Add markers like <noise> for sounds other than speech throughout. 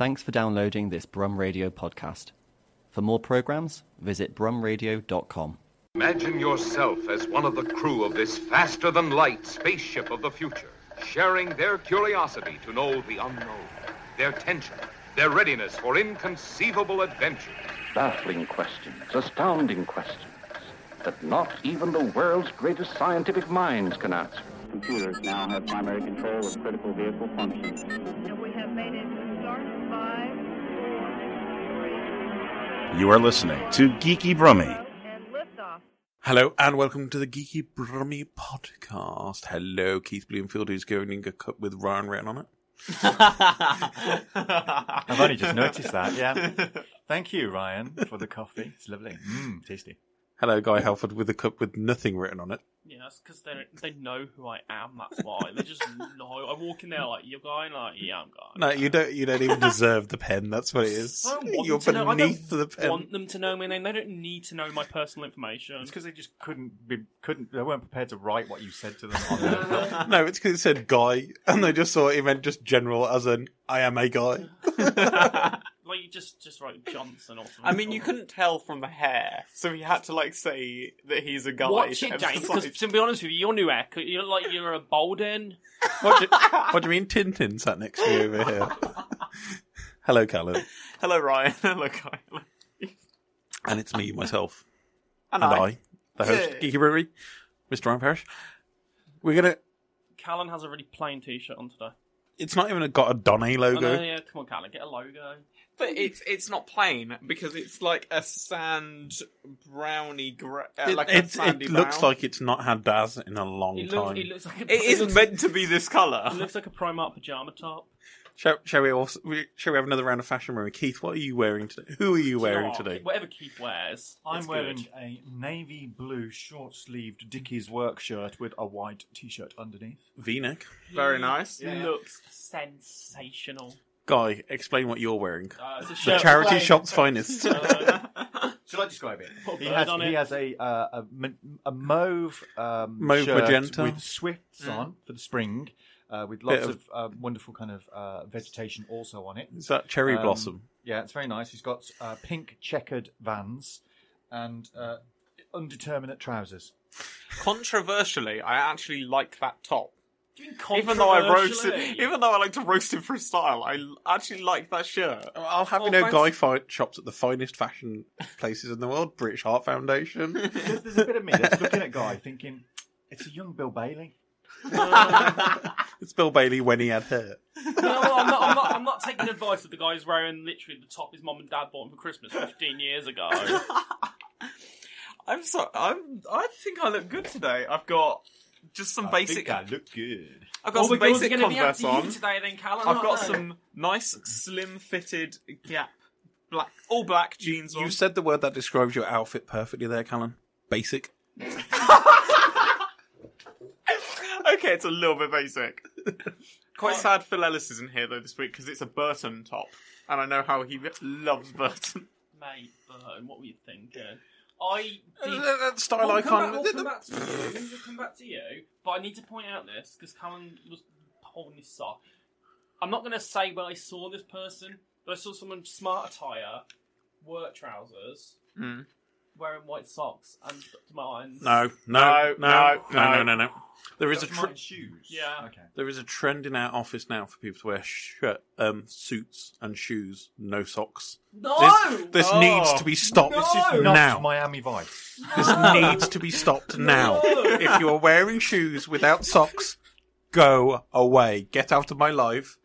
Thanks for downloading this Brum Radio podcast. For more programs, visit brumradio.com. Imagine yourself as one of the crew of this faster than light spaceship of the future, sharing their curiosity to know the unknown, their tension, their readiness for inconceivable adventure. Baffling questions, astounding questions that not even the world's greatest scientific minds can answer. Computers now have primary control of critical vehicle functions. And we have made it You are listening to Geeky Brummy. three, and liftoff. Hello and welcome to the Geeky Brummy podcast. Hello, Keith Bloomfield, who's going in a cup with Ryan written on it. <laughs> I've only just noticed that, yeah. <laughs> Thank you, Ryan, for the coffee. It's lovely. Mmm, tasty. Hello, Guy Halford, with a cup with nothing written on it. Yeah, that's because they they know who I am. That's why they just know. I walk in there like you're going, like yeah, I'm going. No, you don't. You don't even deserve the pen. That's what it is. I don't want You're them to know. I beneath don't pen. want them to know my name. They don't need to know my personal information. It's because they just couldn't be, couldn't, they weren't prepared to write what you said to them on <laughs> the No, it's because it said Guy, and they just thought it meant just general, as in I am a guy. <laughs> like you just just write Johnson or something. I mean, you couldn't tell from the hair, so he had to like say that he's a guy. watch to it, <laughs> James. Because to be honest with you, your new hair, you look like you're a Bolden. <laughs> What do, what do you mean Tintin sat next to you over here? <laughs> Hello, Callum. Hello, Ryan. Hello, Kyle. And it's me, myself, And, and I. I, the host, Yeah. Geeky Brummy, Mr. Ryan Parrish. We're gonna. Callan has a really plain T-shirt on today. It's not even got a Donny I logo. Oh, know, yeah, come on, Callan, get a logo. But it's it's not plain because it's like a sand brownie, gra- uh, It, like a it, sandy it looks like it's not had Daz in a long It time. looks, it looks like a, it is looks, meant to be this color. It looks like a Primark pajama top. Shall, shall we also? we- Shall we have another round of fashion room? Keith, what are you wearing today? Who are you wearing Oh, today? Whatever Keith wears. I'm it's wearing good. a navy blue short sleeved Dickies work shirt with a white t shirt underneath. V-neck. Very nice. Yeah. Looks sensational. Guy, explain what you're wearing. Uh, it's a The shirt charity plain. shop's finest. <laughs> Uh, Shall I describe it? Put a He bird has, on he it. has a, uh, a, a mauve, um, Mauve shirt magenta. with swifts Mm. on for the spring, uh, with lots Bit of, uh, wonderful kind of uh, vegetation also on it. Is that cherry Um, blossom? Yeah, it's very nice. He's got uh, pink checkered vans and uh, undeterminate trousers. Controversially, I actually like that top. Even Even though I roast controversially. even though I like to roast him for his style, I actually like that shirt. I'll have Oh, you know, thanks. Guy fi- shops at the finest fashion places in the world. British Heart Foundation. <laughs> There's, there's a bit of me that's looking at Guy thinking, it's a young Bill Bailey. <laughs> it's Bill Bailey when he had hair. No, I'm not, I'm, not, I'm not taking advice of the guy who's wearing literally the top his mum and dad bought him for Christmas 15 years ago. <laughs> I'm so I'm I think I look good today. I've got just some basic I look good. I've got All some the girls are basic going to be Converse after on. you today then, Callum. I've aren't got they? some nice slim fitted Gap black all black jeans on. You said the word that describes your outfit perfectly there, Callan. Basic. <laughs> okay, it's a little bit basic. Quite sad Phil Ellis isn't here though this week because it's a Burton top, and I know how he loves Burton. Mate, Burton, what were you thinking? I did... Uh, that style We'll come icon. back- We'll come back to you. We'll come back to you. But I need to point out this because Callum was holding his sock. I'm not going to say where I saw this person, but I saw someone smart attire, work trousers, Mm. Wearing white socks, and to mine. No, No, no, no, no, no, no, no. no, no. There is a That's tr- shoes. Yeah. Okay. there is a trend in our office now for people to wear shirt, um, suits and shoes, no socks. No! This, this Oh. needs to be stopped No! This is not now. Miami Vice. This needs to be stopped now. No! If you are wearing shoes without socks, go away. Get out of my life.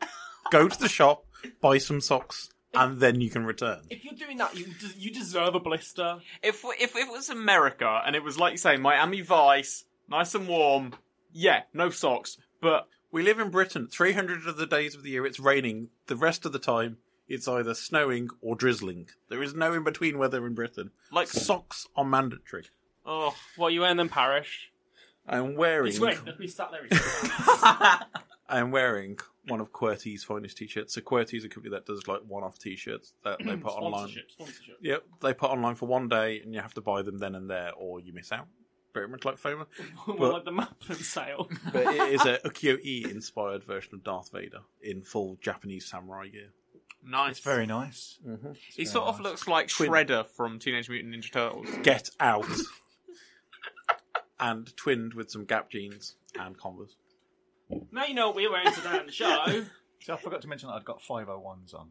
Go to the shop, buy some socks, <laughs> and then you can return. If you're doing that, you des- you deserve a blister. If if it was America and it was like you say Miami Vice, nice and warm, yeah, no socks, but We live in Britain. 300 of the days of the year it's raining. The rest of the time it's either snowing or drizzling. There is no in between weather in Britain. like Socks are mandatory. oh, What are you wearing then, Parish? I'm wearing He's wearing. Look, he's sat there. He's <laughs> I'm wearing one of Qwertee's finest t-shirts. So Qwertee is a company that does like one-off t-shirts that they put online. sponsorship. Sponsorship. Yep, they put online for one day, and you have to buy them then and there, or you miss out. Very much like FOMO. <laughs> Well, like the Maplin sale. <laughs> But it is a ukiyo-e inspired version of Darth Vader in full Japanese samurai gear. Nice. It's very nice. Mm-hmm. He sort of looks like Twin. Shredder from Teenage Mutant Ninja Turtles. Get out. <laughs> and twinned with some Gap jeans and Converse. Now you know what we're wearing today on the show. <laughs> See, I forgot to mention that I'd got 501s on.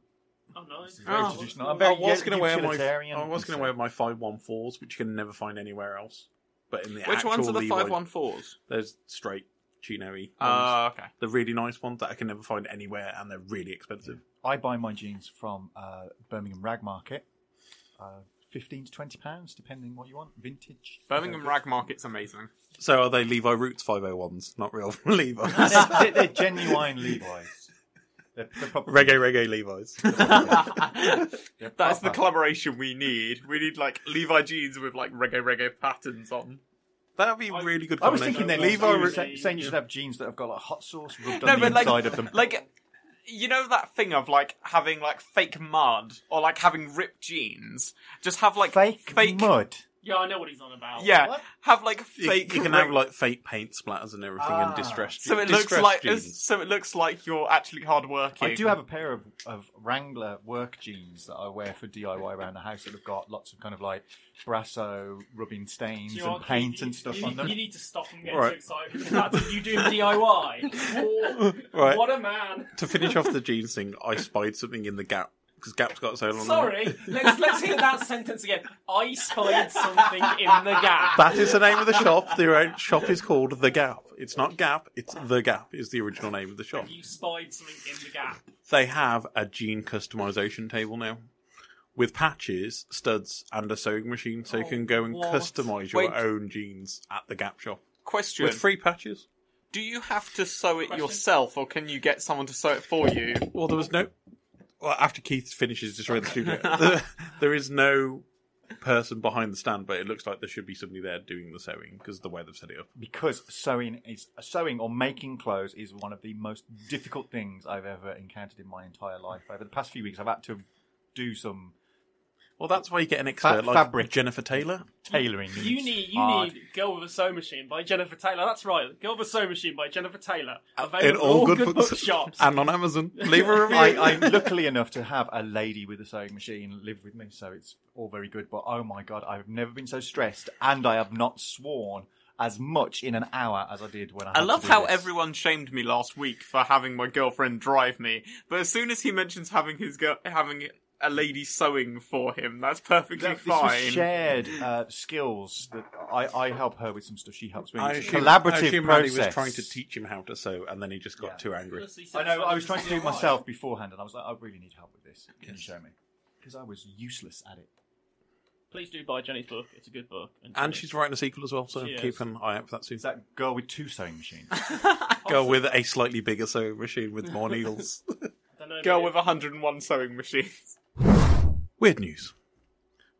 Oh, nice. Very Oh. traditional. I'm I very was going to wear my utilitarian. I was going to wear my five one fours, which you can never find anywhere else. But in the Which actual ones are the Levi, five one fours? There's straight chino-y ones. Uh, okay. the really nice ones that I can never find anywhere, and they're really expensive. I buy my jeans from uh, Birmingham Rag Market. Uh, 15 to 20 pounds, depending what you want. Vintage. Birmingham Rag Market's amazing. So are they Levi Roots 501s, not real <laughs> Levi's? they're, they're, they're genuine Levi's. They're, they're probably reggae, reggae Levi's. <laughs> That's the proper. collaboration we need. We need like Levi jeans with like reggae reggae patterns on. That'd be really good I was combination. thinking then Levi you were Roots. saying you should have jeans that have got like hot sauce rubbed No, on the but like, inside of them. like, you know that thing of like having like fake mud or like having ripped jeans. Just have like fake, fake mud. Yeah, I know what he's on about. Yeah, What? have like You, fake. you can rip- have like fake paint splatters and everything Ah. and distressed. so it looks distressed like jeans. so it looks like you're actually hard working. I do have a pair of, of Wrangler work jeans that I wear for DIY around the house that have got lots of kind of like brasso rubbing stains Do you know and what? paint you, and stuff you, on them. You need to stop and get Right. too excited with the fact you do DIY. Oh, <laughs> Right. What a man. To finish off the jeans thing, I spied something in the Gap because Gap's got so long. Sorry, let's let's hear that sentence again. I spied something in the gap. That is the name of the shop. The shop is called The Gap. It's not Gap, it's The Gap is the original name of the shop. You spied something in the gap. They have a gene customization table now with patches, studs, and a sewing machine so you Oh, can go and what? customize your Wait. own jeans at the Gap shop Question: with free patches. Do you have to sew it Question? yourself, or can you get someone to sew it for you? Well, there was no. Well, after Keith finishes destroying the studio, <laughs> there, there is no person behind the stand, but it looks like there should be somebody there doing the sewing because the way they've set it up. because sewing is sewing or making clothes is one of the most difficult things I've ever encountered in my entire life. Over the past few weeks, I've had to do some Well, that's why you get an expert Fa- like fabric. Jennifer Taylor. tailoring. You need you hard. need Girl with a Sewing Machine by Jennifer Taylor. That's right. Girl with a Sewing Machine by Jennifer Taylor. Available in at all good, books bookshops. and on Amazon. Leave a <laughs> review. I, I'm luckily enough to have a lady with a sewing machine live with me, so it's all very good. But oh my god, I've never been so stressed, and I have not sworn as much in an hour as I did when I. I had love to do how this. everyone shamed me last week for having my girlfriend drive me, but as soon as he mentions having his girl having a lady sewing for him, that's perfectly That- this was fine. shared uh, skills that I, I help her with some stuff. She helps me. I It's a assume, I collaborative assume Maddie process. was trying to teach him how to sew, and then he just got Yeah. too angry. I know. I was trying to do it myself beforehand, and I was like, I really need help with this. Can you show me? Because I was useless at it. Please do buy Jenny's book. It's a good book. And she's writing a sequel as well, so She keep is. an eye out for that soon. Is that girl with two sewing machines? <laughs> Go with a slightly bigger sewing machine with more needles. <laughs> Girl with 101 sewing machines. Weird news.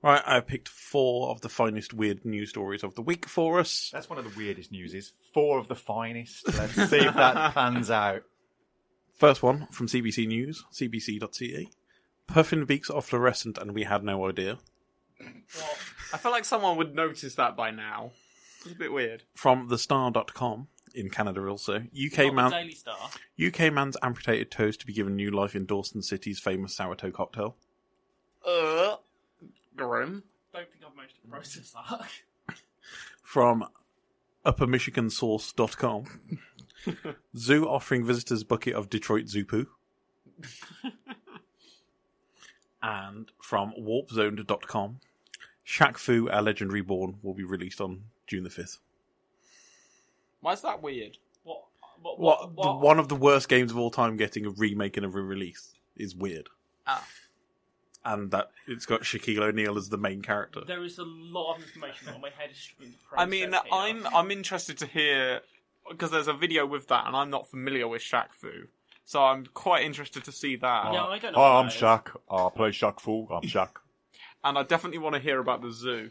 Right, I picked four of the finest weird news stories of the week for us. That's one of the weirdest news. Is four of the finest. Let's see if that <laughs> pans out. First one from CBC News, cbc.ca. Puffin beaks are fluorescent and we had no idea. Well, I feel like someone would notice that by now. It's a bit weird. From thestar.com in Canada also. UK not the man Daily Star. UK man's amputated toes to be given new life in Dawson City's famous sourtoe cocktail. Uh, grim. Don't think I've managed to process that. From uppermichigansource.com. <laughs> Zoo offering visitors bucket of Detroit zoo poo. <laughs> and from warpzone.com. Shaq Fu, our legend reborn, will be released on June the 5th. Why is that weird? What? What? What, What? the- what? one of the worst games of all time getting a remake and a re-release is weird. Ah. And that it's got Shaquille O'Neal as the main character. There is a lot of information on my head is I mean, here. I'm I'm interested to hear because there's a video with that, and I'm not familiar with Shaq Fu, so I'm quite interested to see that. Yeah, I don't know. Hi, I'm. Shaq. I play Shaq Fu. I'm Shaq. <laughs> And I definitely want to hear about the zoo.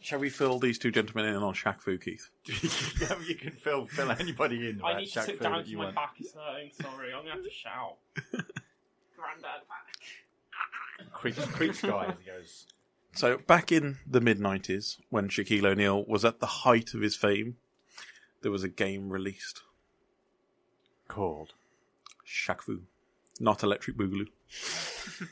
Shall we fill these two gentlemen in on Shaq Fu, Keith? <laughs> yeah, you can fill fill anybody in. I about need to Shaq sit Fu down that because you my want. back is hurting. Sorry, I'm gonna have to shout. <laughs> Grandad back. Creeps, creeps guy as he goes. So back in the mid '90s, when Shaquille O'Neal was at the height of his fame, there was a game released, Called. Shaq Fu, not Electric Boogaloo. <laughs>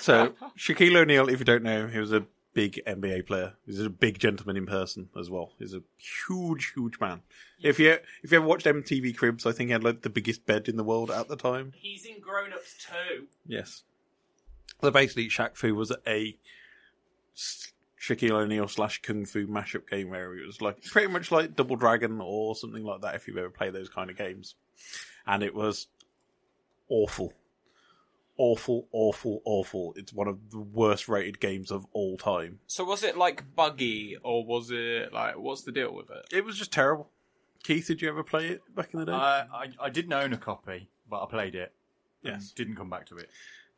So Shaquille O'Neal, if you don't know, he was a big NBA player. He's a big gentleman in person as well. He's a huge, huge man. If you if you ever watched MTV Cribs, I think he had like the biggest bed in the world at the time. He's in Grown Ups too. Yes. So basically, Shaq Fu was a Shaquille O'Neal slash Kung Fu mashup game where it was like pretty much like Double Dragon or something like that if you've ever played those kind of games. And it was awful. Awful, awful, awful. It's one of the worst rated games of all time. So was it like buggy, or was it like what's the deal with it? It was just terrible. Keith, did you ever play it back in the day? Uh, I, I I didn't own a copy, but I played it. and Yes. didn't come back to it.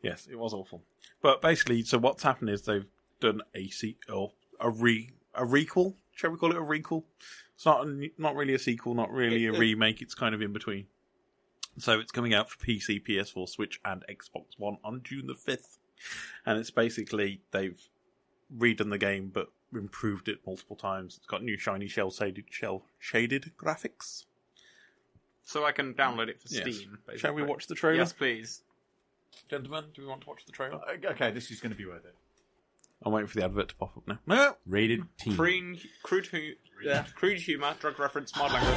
Yes, it was awful. But basically, so what's happened is they've done a se- or a re a requel. Shall we call it a requel? It's not a, not really a sequel, not really a remake. It's kind of in between. So it's coming out for PC, PS4, Switch, and Xbox One on June the fifth. And it's basically they've redone the game but improved it multiple times. It's got new shiny cel shaded cel shaded graphics. So I can download it for Yes. Steam. Shall we watch the trailer? Yes, please. Gentlemen, do we want to watch the trailer? Uh, okay, this is going to be worth it. I'm waiting for the advert to pop up now. No, Rated T. Crude, crude, hu- yeah, crude humor, drug reference, mod language.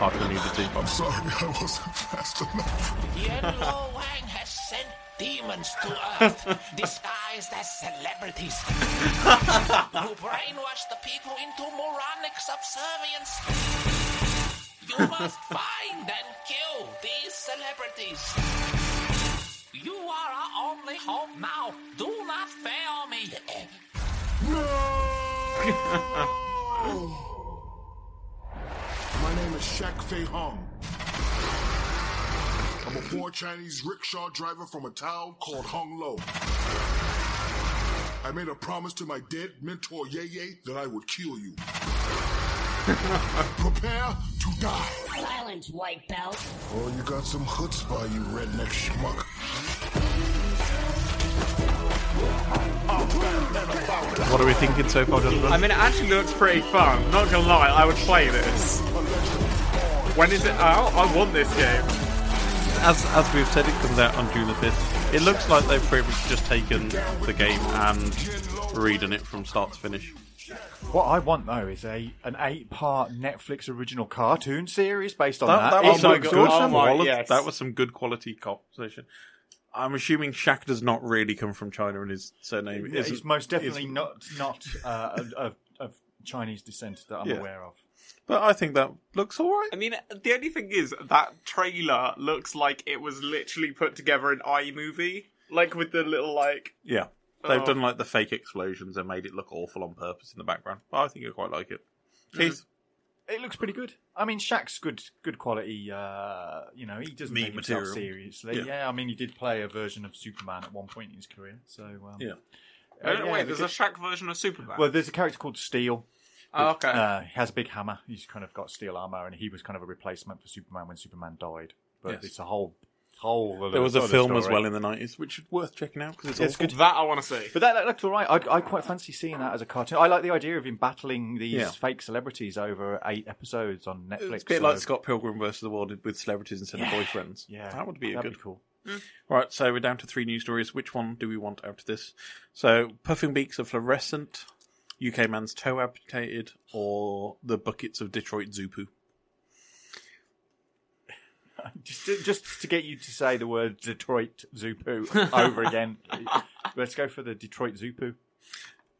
hardly needed to. I'm sorry I wasn't fast enough. Yellow <laughs> Wang has sent demons to Earth, <laughs> disguised as celebrities, who brainwash the people into moronic subservience. You must find and kill these celebrities. You are our only hope now. Do not fail me. no! <laughs> My name is Shaq Fei Hung. I'm a poor Chinese rickshaw driver from a town called Hung Lo. I made a promise to my dead mentor Ye Ye that I would kill you. <laughs> Prepare to die. Silence, white belt. Oh, you got some chutzpah, you redneck schmuck. What are we thinking so far, gentlemen? I mean, it actually looks pretty fun. Not gonna lie, I would play this. When is it out? I want this game. as as we've said, it comes out on June the fifth. It looks like they've pretty much just taken the game and redone it from start to finish. What I want though is a an eight part Netflix original cartoon series based on That, that. that was It some looks good awesome. quality. That was some good quality composition. I'm assuming Shaq does not really come from China, and his surname Yeah, is He's most definitely not not uh, of, of Chinese descent that I'm Yeah. aware of. But I think that looks all right. I mean, the only thing is that trailer looks like it was literally put together in iMovie, like with the little like. Yeah, they've Oh. done like the fake explosions and made it look awful on purpose in the background. But I think I quite like it. Keith, It looks pretty good. I mean, Shaq's good, good quality. Uh, you know, he doesn't Meat take himself material. seriously. Yeah. Yeah. I mean, he did play a version of Superman at one point in his career. So um, Yeah. Uh, yeah, wait, there's a Shaq version of Superman. Well, there's a character called Steel. Oh, okay. Uh, he has a big hammer. He's kind of got steel armor, and he was kind of a replacement for Superman when Superman died. But Yes. it's a whole, whole. there was a other film as well in the nineties, which is worth checking out because it's, It's awful. good. that I want to see. But that, that looked all right. I, I quite fancy seeing that as a cartoon. I like the idea of him battling these Yeah. fake celebrities over eight episodes on Netflix. It's a bit so- like Scott Pilgrim versus the World with celebrities instead Yeah. of boyfriends. Yeah, that would be a that'd good. be cool. Mm. Right, so we're down to three news stories. Which one do we want out of this? So, puffing beaks are fluorescent, UK man's toe amputated, or the buckets of Detroit zoo poo. <laughs> Just to, just to get you to say the word Detroit Zupu over again. <laughs> Let's go for the Detroit Zupu.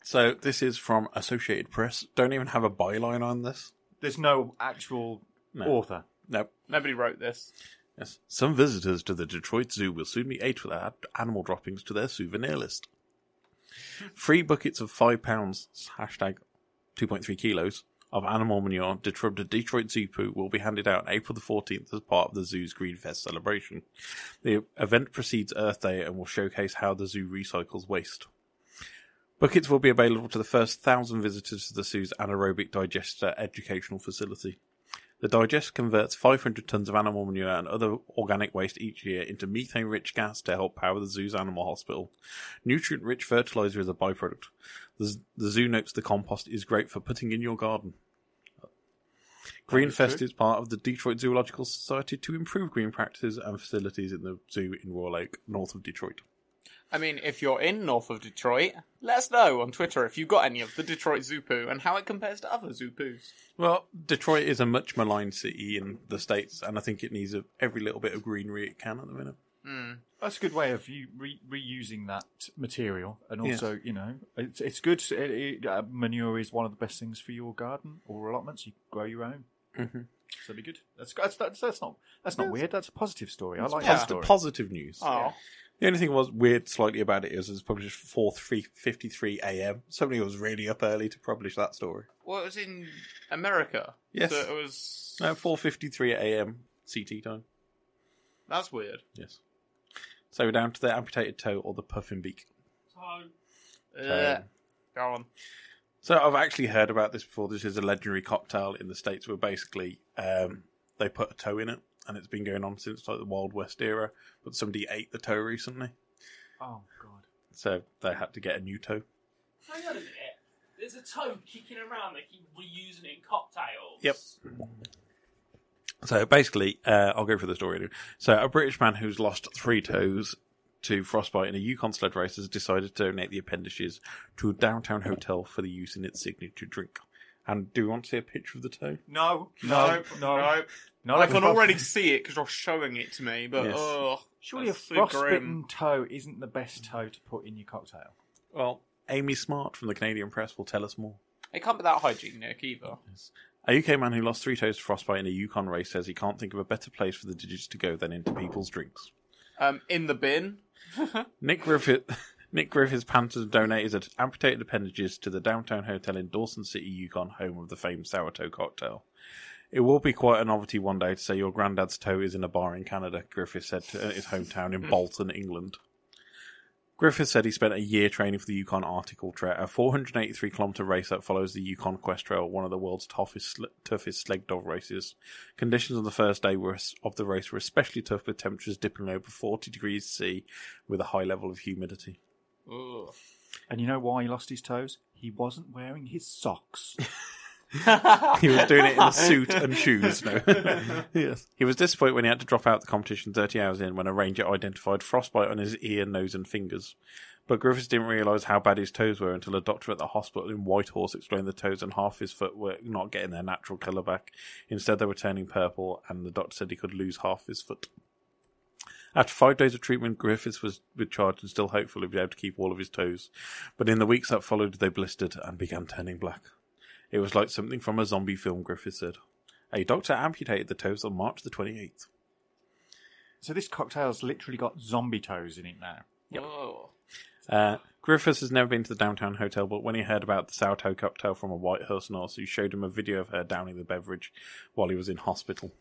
So, this is from Associated Press. Don't even have a byline on this. There's no actual No. author. Nope. Nobody wrote this. Yes. Some visitors to the Detroit Zoo will soon be able to add animal droppings to their souvenir list. Free buckets of five pounds, hashtag 2.3 kilos, of animal manure from the Detroit Zoo Poo will be handed out April the 14th as part of the zoo's Green Fest celebration. The event precedes Earth Day and will showcase how the zoo recycles waste. Buckets will be available to the first thousand visitors to the zoo's anaerobic digester educational facility. The digest converts 500 tons of animal manure and other organic waste each year into methane rich gas to help power the zoo's animal hospital. Nutrient rich fertilizer is a byproduct. The, the zoo notes the compost is great for putting in your garden. Greenfest is part of the Detroit Zoological Society to improve green practices and facilities in the zoo in Royal Oak, north of Detroit. I mean, if you're in north of Detroit, let us know on Twitter if you've got any of the Detroit Zoo poo and how it compares to other zoo poos. Well, Detroit is a much maligned city in the States, and I think it needs a, every little bit of greenery it can at the minute. That's a good way of you re- reusing that material, and Yeah. also, you know, it's it's good. It, it, uh, manure is one of the best things for your garden or allotments. You grow your own, Mhm. so it'd be good. That's that's that's, that's not that's not weird. That's a positive story. I like that positive, story. positive news. Oh. The only thing was weird slightly about it is it was published four three fifty three a.m. Somebody was really up early to publish that story. Well, it was in America. Yes. So it was. No, four fifty three a.m. CT time. That's weird. Yes. So we're down to the amputated toe or the puffin beak. Uh, go on. So I've actually heard about this before. This is a legendary cocktail in the states where basically um, they put a toe in it, and it's been going on since like the Wild West era. But somebody ate the toe recently, Oh god. so they had to get a new toe. Hang on a minute. There's a toad kicking around. They keep reusing it in cocktails. Yep. So basically, uh, I'll go for the story. now. So a British man who's lost three toes to frostbite in a Yukon sled race has decided to donate the appendages to a downtown hotel for the use in its signature drink. And do you want to see a picture of the toe? No, No, no, no. no. I can already see it because you're showing it to me, but Yes. oh, Surely that's a so frostbitten grim. toe isn't the best toe to put in your cocktail. Well, Amy Smart from the Canadian Press will tell us more. It can't be that hygienic either. A UK man who lost three toes to frostbite in a Yukon race says he can't think of a better place for the digits to go than into people's drinks. Um, in the bin. <laughs> Nick Griffith, Nick Griffith's Panthers donated his amputated appendages to the downtown hotel in Dawson City, Yukon, home of the famed sourtoe cocktail. It will be quite a novelty one day to say your granddad's toe is in a bar in Canada, Griffith said to uh, his hometown in Bolton, England. Griffith said he spent a year training for the Yukon Arctic Trail, a 483 kilometre race that follows the Yukon Quest Trail, one of the world's toughest, toughest sled dog races. Conditions on the first day were, of the race were especially tough with temperatures dipping over 40 degrees C with a high level of humidity. Ugh. And you know why he lost his toes? He wasn't wearing his socks. <laughs> <laughs> he was doing it in a suit and shoes. No. <laughs> yes. He was disappointed when he had to drop out the competition 30 hours in when a ranger identified frostbite on his ear, nose, and fingers. But Griffiths didn't realise how bad his toes were until a doctor at the hospital in Whitehorse explained the toes and half his foot were not getting their natural colour back. Instead, they were turning purple, and the doctor said he could lose half his foot. After five days of treatment, Griffiths was discharged and still hopeful he'd be able to keep all of his toes. But in the weeks that followed, they blistered and began turning black. It was like something from a zombie film, Griffith said. A doctor amputated the toes on March the 28th. So this cocktail's literally got zombie toes in it now. Whoa. Uh, Griffiths has never been to the downtown hotel, but when he heard about the sourtoe cocktail from a Whitehorse nurse who showed him a video of her downing the beverage while he was in hospital.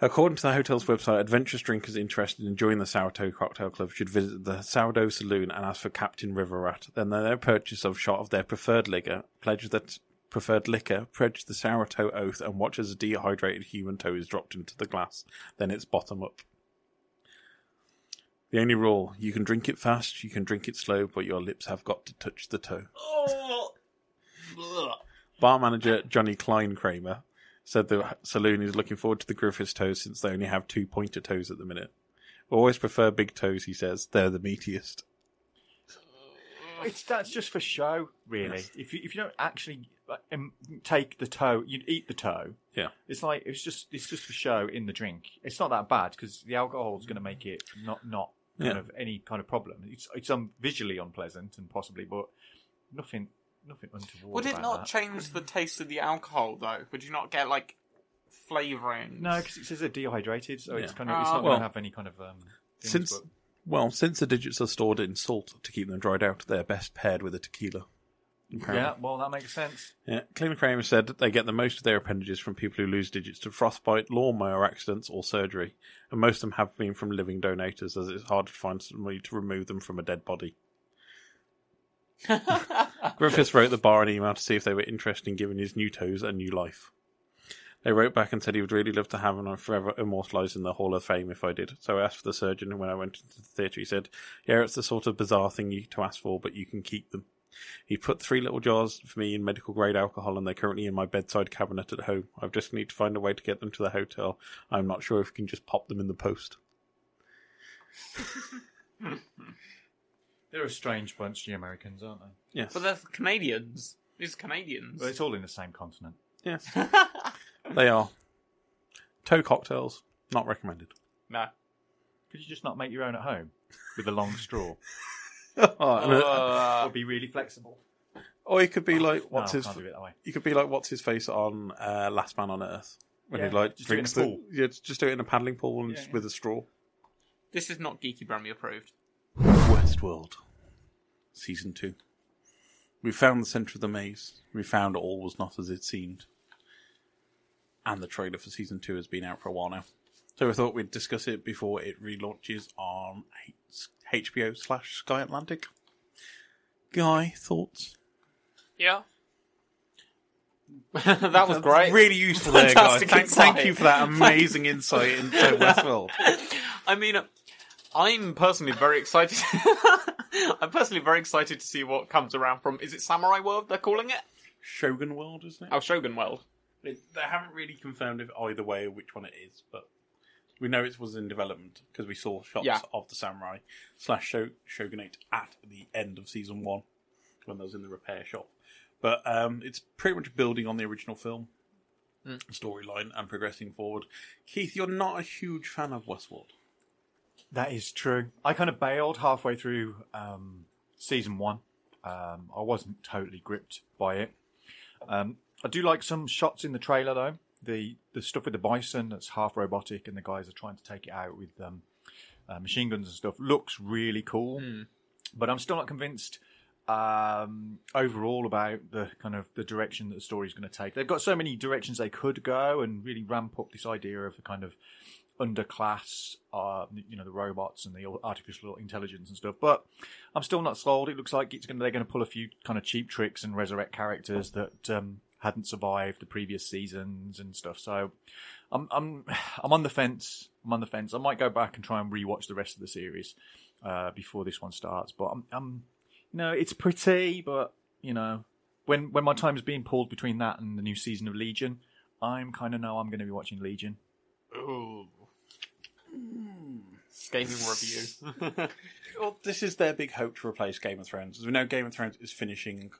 According to the hotel's website, adventurous drinkers interested in joining the Sourtoe Cocktail Club should visit the Sourdough Saloon and ask for Captain River Rat. Then their purchase of shot of their preferred liquor, pledge that preferred liquor, pledge the sourdough oath, and watch as a dehydrated human toe is dropped into the glass. Then it's bottom up. The only rule: you can drink it fast, you can drink it slow, but your lips have got to touch the toe. Oh. Bar manager Johnny Klein Kramer said the saloon is looking forward to the Griffiths toes since they only have two pointer toes at the minute. Always prefer big toes, he says. They're the meatiest. It's that's just for show, really. If you if you don't actually like, um, take the toe, you eat the toe. Yeah. It's like it's just it's just for show in the drink. It's not that bad because the alcohol is going to make it not not kind Yeah. of any kind of problem. It's it's um, visually unpleasant and possibly, but nothing nothing untoward. Would it about not that. change the taste of the alcohol though? Would you not get like flavouring? No, because it says they're dehydrated, so it's kind of it's Ah, not well, going to have any kind of um. things, Since but- well, since the digits are stored in salt to keep them dried out, they're best paired with a tequila. yeah, well that makes sense. Yeah, Clean Kramer said that they get the most of their appendages from people who lose digits to frostbite, lawnmower accidents, or surgery, and most of them have been from living donators, as it's hard to find somebody to remove them from a dead body. <laughs> Griffiths wrote the bar an email to see if they were interested in giving his new toes a new life. They wrote back and said he would really love to have them forever immortalised in the Hall of Fame if I did. So I asked for the surgeon, and when I went into the theatre, he said, "Yeah, it's the sort of bizarre thing you to ask for, but you can keep them." He put three little jars for me in medical grade alcohol, and they're currently in my bedside cabinet at home. I've just need to find a way to get them to the hotel. I'm not sure if we can just pop them in the post. <laughs> They're a strange bunch, the Americans, aren't they? Yes. But they're Canadians. These are Canadians. Well, it's all in the same continent. Yes. <laughs> they are. Toe cocktails, not recommended. No. Could you just not make your own at home with a long straw? <laughs> Oh, and a- Uh, would be really flexible. Or he could be like No, what's I his can't do it that way. you could be like what's his face on uh, Last Man on Earth when Yeah, he like just do it in drinks a the yeah just do it in a paddling pool and Yeah, just yeah. with a straw. This is not Geeky Brummy approved. Westworld, season two. We found the centre of the maze. We found all was not as it seemed. And the trailer for season two has been out for a while now. So we thought we'd discuss it before it relaunches on H- HBO slash Sky Atlantic. Guy, thoughts? Yeah. <laughs> that was great. Really useful there, guys. Fantastic Thank, thank you for that amazing insight into Westworld. <laughs> I mean, I'm personally very excited. <laughs> I'm personally very excited to see what comes around from. Is it Samurai World? They're calling it. Shogun World, isn't it? Oh, Shogun World. It, they haven't really confirmed if either way or which one it is, but we know it was in development because we saw shots Yeah. of the samurai slash Sho- shogunate at the end of season one when they was in the repair shop. But um, it's pretty much building on the original film Mm. storyline and progressing forward. Keith, you're not a huge fan of Westworld. That is true. I kind of bailed halfway through um, season one. Um, I wasn't totally gripped by it. Um, I do like some shots in the trailer though. The the stuff with the bison that's half robotic and the guys are trying to take it out with um, uh, machine guns and stuff looks really cool. But I'm still not convinced um, overall about the kind of the direction that the story is going to take. They've got so many directions they could go and really ramp up this idea of the kind of underclass, uh, you know, the robots and the artificial intelligence and stuff. But I'm still not sold. It looks like it's going they're going to pull a few kind of cheap tricks and resurrect characters that um, hadn't survived the previous seasons and stuff. So I'm I'm <sighs> I'm on the fence. I'm on the fence. I might go back and try and rewatch the rest of the series uh, before this one starts. But I'm, I'm you know, it's pretty, but you know, when when my time's being pulled between that and the new season of Legion, I'm kind of know I'm going to be watching Legion. Ooh. Gaming <laughs> review. Well, this is their big hope to replace Game of Thrones. As we know, Game of Thrones is finishing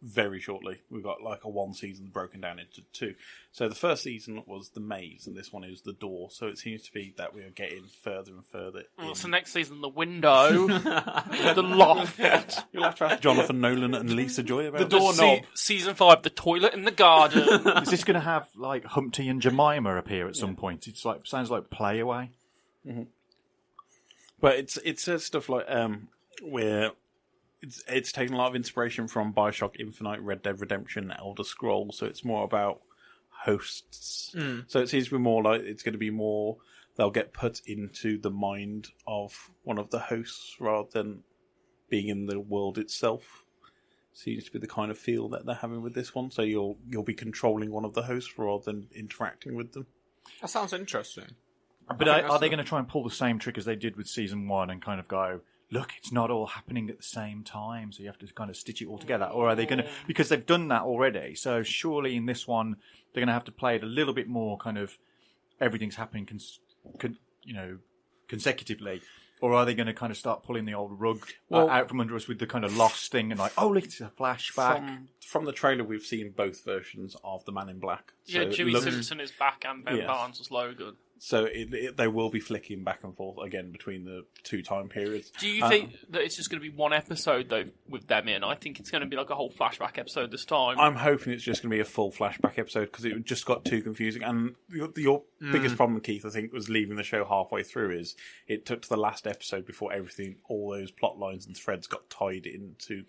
very shortly. We've got like a one season broken down into two. So the first season was the maze, and this one is the door. So it seems to be that we are getting further and further. Well, in. so next season, the window, <laughs> the loft, You'll have to ask Jonathan Nolan and Lisa Joy about the doorknob. se- season five, the toilet in the garden. <laughs> Is this going to have like Humpty and Jemima appear at some point? It's like sounds like Play Away. Mm-hmm. But it's it says stuff like um where it's it's taken a lot of inspiration from Bioshock Infinite, Red Dead Redemption, Elder Scrolls. So it's more about hosts. Mm. So it seems to be more like it's going to be more they'll get put into the mind of one of the hosts rather than being in the world itself. Seems to be the kind of feel that they're having with this one. So you'll you'll be controlling one of the hosts rather than interacting with them. That sounds interesting. But think are, that's they going to try and pull the same trick as they did with season one and kind of go, look, it's not all happening at the same time, so you have to kind of stitch it all together? Or are they going to, because they've done that already, so surely in this one, they're going to have to play it a little bit more kind of everything's happening, cons- con- you know, consecutively. Or are they going to kind of start pulling the old rug uh, Well- out from under us with the kind of lost thing and like, oh, look, it's a flashback? From from the trailer, we've seen both versions of the Man in Black. yeah, So Jimmy looks- Simpson is back and Ben Yes. Barnes was Logan. So it, it, they will be flicking back and forth again between the two time periods. Do you think that it's just going to be one episode though with them in? I think it's going to be like a whole flashback episode this time. I'm hoping it's just going to be a full flashback episode because it just got too confusing. And your, your Mm. biggest problem, Keith, I think, was leaving the show halfway through. Is it took to the last episode before everything, all those plot lines and threads got tied into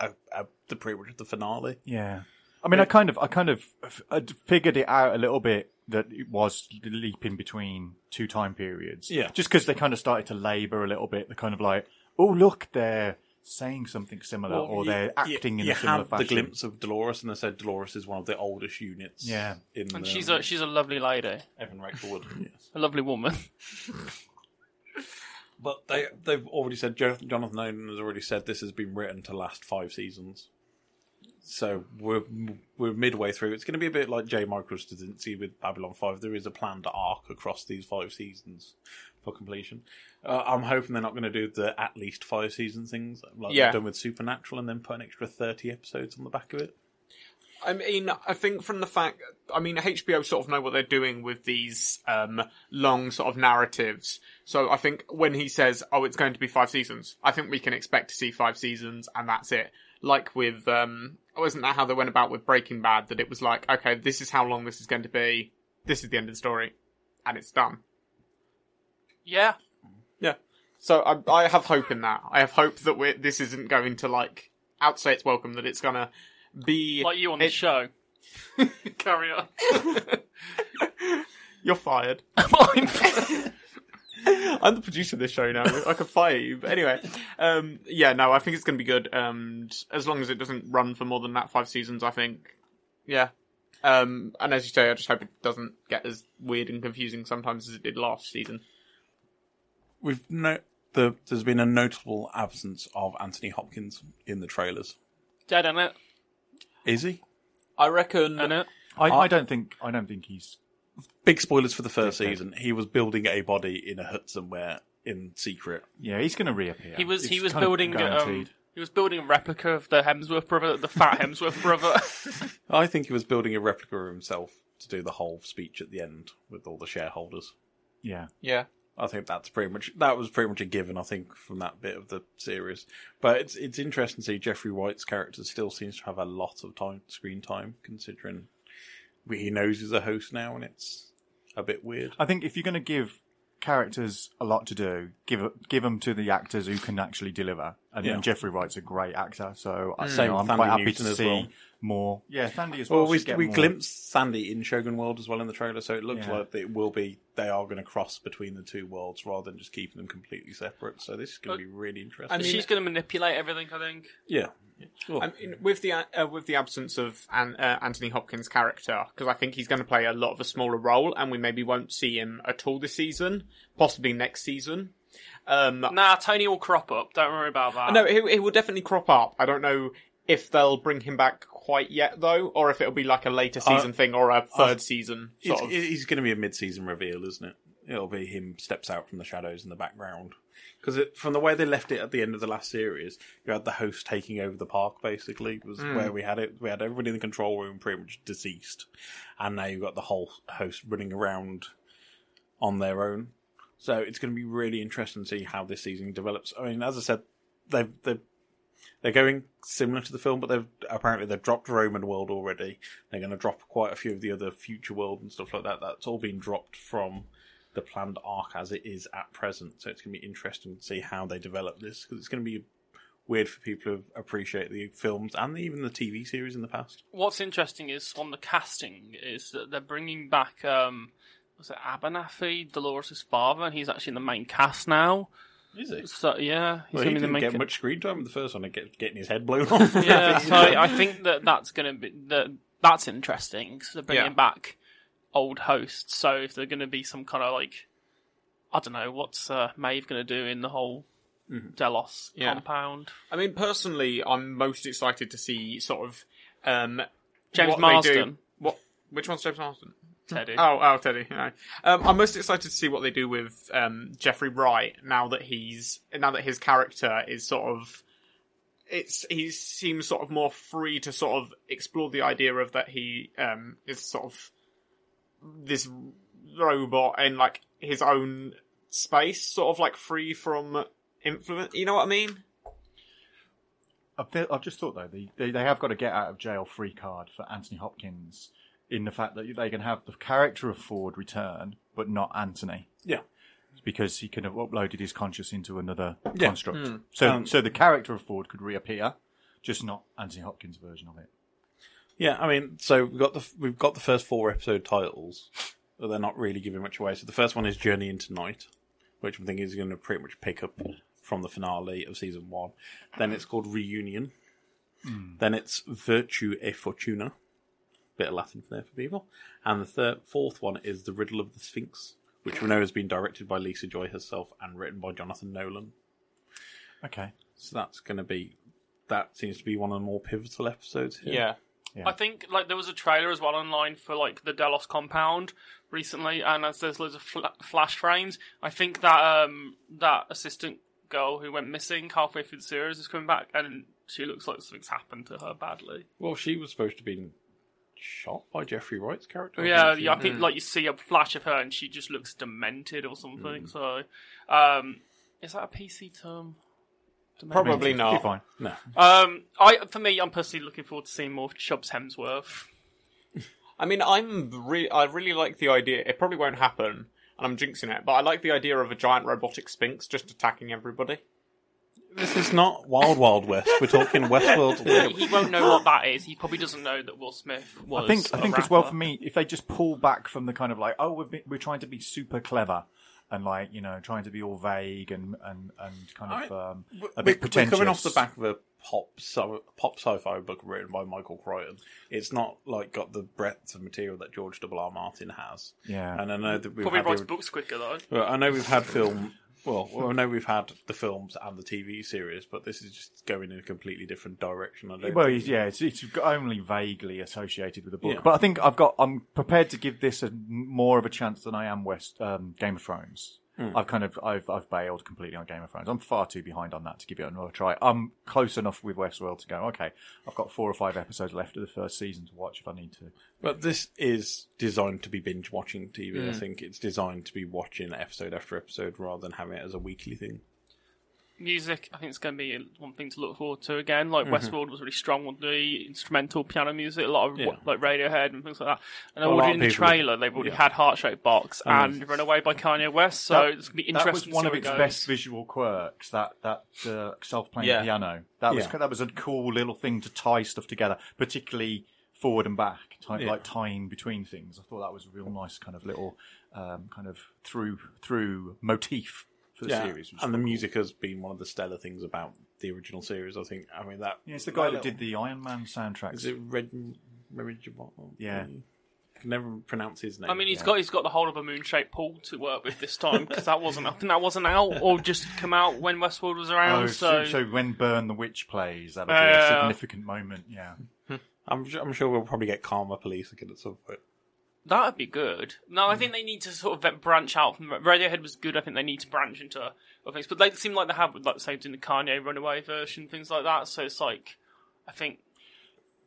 a, a, the pretty much the finale. Yeah. I mean, I kind of, I kind of I'd figured it out a little bit that it was leaping between two time periods. Yeah. Just because they kind of started to labour a little bit. They're kind of like, oh, look, they're saying something similar, Well, or you- they're you- acting in you a similar have fashion. the glimpse of Dolores, and they said Dolores is one of the oldest units. Yeah. in and the, she's a she's a lovely lady, Evan Rachel Wood. yes. a lovely woman. But they they've already said Jonathan Nolan has already said this has been written to last five seasons. So we're we're midway through. It's going to be a bit like J. Michael Straczynski with Babylon Five. There is a planned arc across these five seasons for completion. Uh, I'm hoping they're not going to do the at least five season things like Yeah. they've done with Supernatural and then put an extra thirty episodes on the back of it. I mean, I think from the fact, I mean, HBO sort of know what they're doing with these um, long sort of narratives. So I think when he says, "Oh, it's going to be five seasons," I think we can expect to see five seasons, and that's it. Like with, um, wasn't that how they went about with Breaking Bad? That it was like, okay, this is how long this is going to be. This is the end of the story, and it's done. Yeah. Yeah. So I, I have hope in that. I have hope that we're, this isn't going to like outstay its welcome. That it's gonna be Like you on the show. <laughs> Carry on. <laughs> You're fired. <laughs> I'm the producer of this show now. I could fire you. But anyway, um, yeah, no, I think it's going to be good. Um, as long as it doesn't run for more than that five seasons, I think. Yeah. Um, and as you say, I just hope it doesn't get as weird and confusing sometimes as it did last season. We've no the there's been a notable absence of Anthony Hopkins in the trailers. Dead on it. Is he? I reckon. I, I don't think I don't think he's Big spoilers for the first season. He was building a body in a hut somewhere in secret. Yeah, he's going to reappear. He was he was building um, he was building a replica of the Hemsworth brother, the fat <laughs> Hemsworth brother. <laughs> I think he was building a replica of himself to do the whole speech at the end with all the shareholders. Yeah. Yeah. I think that's pretty much that was pretty much a given. I think from that bit of the series, but it's it's interesting to see Jeffrey Wright's character still seems to have a lot of time screen time, considering he knows he's a host now, and it's a bit weird. I think if you're going to give characters a lot to do, give give them to the actors who can actually deliver. And, Yeah. and Jeffrey Wright's a great actor, so I, Same you know, with I'm Thandie quite happy Newton to see well. more. Yeah, Thandie as well. Well, we we more. glimpsed Thandie in Shogun World as well in the trailer, so it looks Yeah. like it will be they are going to cross between the two worlds rather than just keeping them completely separate. So this is going to be really interesting. And she's going to manipulate everything. I think. yeah. I mean, with the uh, with the absence of An- uh, Anthony Hopkins' character, because I think he's going to play a lot of a smaller role, and we maybe won't see him at all this season, possibly next season. Um, Nah, Tony will crop up. Don't worry about that. no, he, he will definitely crop up. I don't know if they'll bring him back quite yet, though, or if it'll be like a later season Uh, thing or a third uh, season. It's, Sort of. He's going to be a mid-season reveal, isn't it? It'll be him steps out from the shadows in the background. Because from the way they left it at the end of the last series, you had the host taking over the park. Basically, was Mm. where we had it. We had everybody in the control room pretty much deceased, and now you've got the whole host running around on their own. So it's going to be really interesting to see how this season develops. I mean, as I said, they've they've they're going similar to the film, but they've apparently they've dropped Roman World already. They're going to drop quite a few of the other Future World and stuff like that. That's all been dropped from the planned arc as it is at present. So it's going to be interesting to see how they develop this because it's going to be weird for people who appreciate the films and even the TV series in the past. What's interesting is on the casting is that they're bringing back um, was it Abernathy, Dolores' father, and he's actually in the main cast now. Is he? So yeah, he's Well, he didn't get ca- much screen time in the first one. Get, getting his head blown <laughs> off. yeah, so <laughs> I, I think that that's going to be that that's interesting because they're bringing Yeah. back old hosts. So if they're going to be some kind of like, I don't know, what's uh, Maeve going to do in the whole Delos Yeah. compound? I mean, personally, I'm most excited to see sort of um, James what they do- Marsden. What? Which one's James Marsden? Teddy. Oh, oh, Teddy. No. Um, I'm most excited to see what they do with um, Jeffrey Wright now that he's now that his character is sort of. It's he seems sort of more free to sort of explore the idea of that he um, is sort of this robot in like his own space, sort of like free from influence. You know what I mean? I've, I've just thought though they, they they have got to get out of jail free card for Anthony Hopkins in the fact that they can have the character of Ford return, but not Anthony. Yeah. because he can have uploaded his conscious into another Yeah. construct. Mm. So Um, so the character of Ford could reappear, just not Anthony Hopkins' version of it. Yeah, I mean, so we've got the we've got the first four episode titles, but they're not really giving much away. So the first one is Journey into Night, which I'm thinking is going to pretty much pick up from the finale of season one. Then it's called Reunion. Mm. Then it's Virtue e Fortuna, bit of Latin there for people, and the third, fourth one is The Riddle of the Sphinx, which we know has been directed by Lisa Joy herself and written by Jonathan Nolan. Okay. So that's going to be that seems to be one of the more pivotal episodes here. Yeah. I think like there was a trailer as well online for like the Delos compound recently, and as there's loads of fla- flash frames. I think that um that assistant girl who went missing halfway through the series is coming back, and she looks like something's happened to her badly. Well, she was supposed to be shot by Jeffrey Wright's character. Yeah, wasn't yeah, I think like you see a flash of her, and she just looks demented or something. So, um, is that a PC term? Probably Demented? not. Be fine. No. Um, I for me, I'm personally looking forward to seeing more Chubbs Hemsworth. <laughs> I mean, I'm re- I really like the idea. It probably won't happen, and I'm jinxing it, but I like the idea of a giant robotic sphinx just attacking everybody. This is not Wild Wild West. We're talking Westworld. he won't know what that is. He probably doesn't know that Will Smith was. I think I a think as well rapper. for me, if they just pull back from the kind of like, oh, we're be- we're trying to be super clever and like you know trying to be all vague and and and kind of um, a We're, bit we're pretentious. coming off the back of a pop so, pop sci-fi book written by Michael Crichton. It's not like got the breadth of material that George W. R. Martin has. Yeah. and I know that we've probably had writes the- books quicker though. Well, I know we've had film. Well, well, I know we've had the films and the TV series, but this is just going in a completely different direction. I don't Well, think- yeah, it's, it's only vaguely associated with the book, Yeah. but I think I've got. I'm prepared to give this a more of a chance than I am West um, Game of Thrones. Hmm. I've kind of I've I've bailed completely on Game of Thrones. I'm far too behind on that to give it another try. I'm close enough with Westworld to go. Okay, I've got four or five episodes left of the first season to watch if I need to. But this is designed to be binge watching TV. I Mm. think it's designed to be watching episode after episode rather than having it as a weekly thing. Music, I think it's going to be one thing to look forward to again. Like Mhm. Westworld was really strong with the instrumental piano music, a lot of Yeah. like Radiohead and things like that. And already in the people- trailer, they've already yeah. had Heart Shaped Box And and Runaway by Kanye West. So That- it's going to be That interesting. was one to of its goes. best visual quirks. That that uh, self-playing Yeah. piano. That was that was a cool little thing to tie stuff together, particularly forward and back, ti- Yeah. like tying between things. I thought that was a real nice kind of little um, kind of through through motif for the yeah, series. and the quite cool. music has been one of the stellar things about the original series. I think. I mean that. Yeah, it's the guy that did the Iron Man soundtracks. Is it Red? Red Yeah. I can never pronounce his name. I mean, he's got he's got the whole of a moon shaped pool to work with this time because that wasn't I <laughs> think that wasn't out or just come out when Westworld was around. Oh, so, so, so when Burn the Witch plays, that'll be Yeah. a significant moment. Yeah. <laughs> I'm, su- I'm sure we'll probably get Karma Police again at some point. That'd be good. No, I think they need to sort of branch out from Radiohead was good. I think they need to branch into other things, but they seem like they have with like say doing the Kanye Runaway version, things like that. So it's like, I think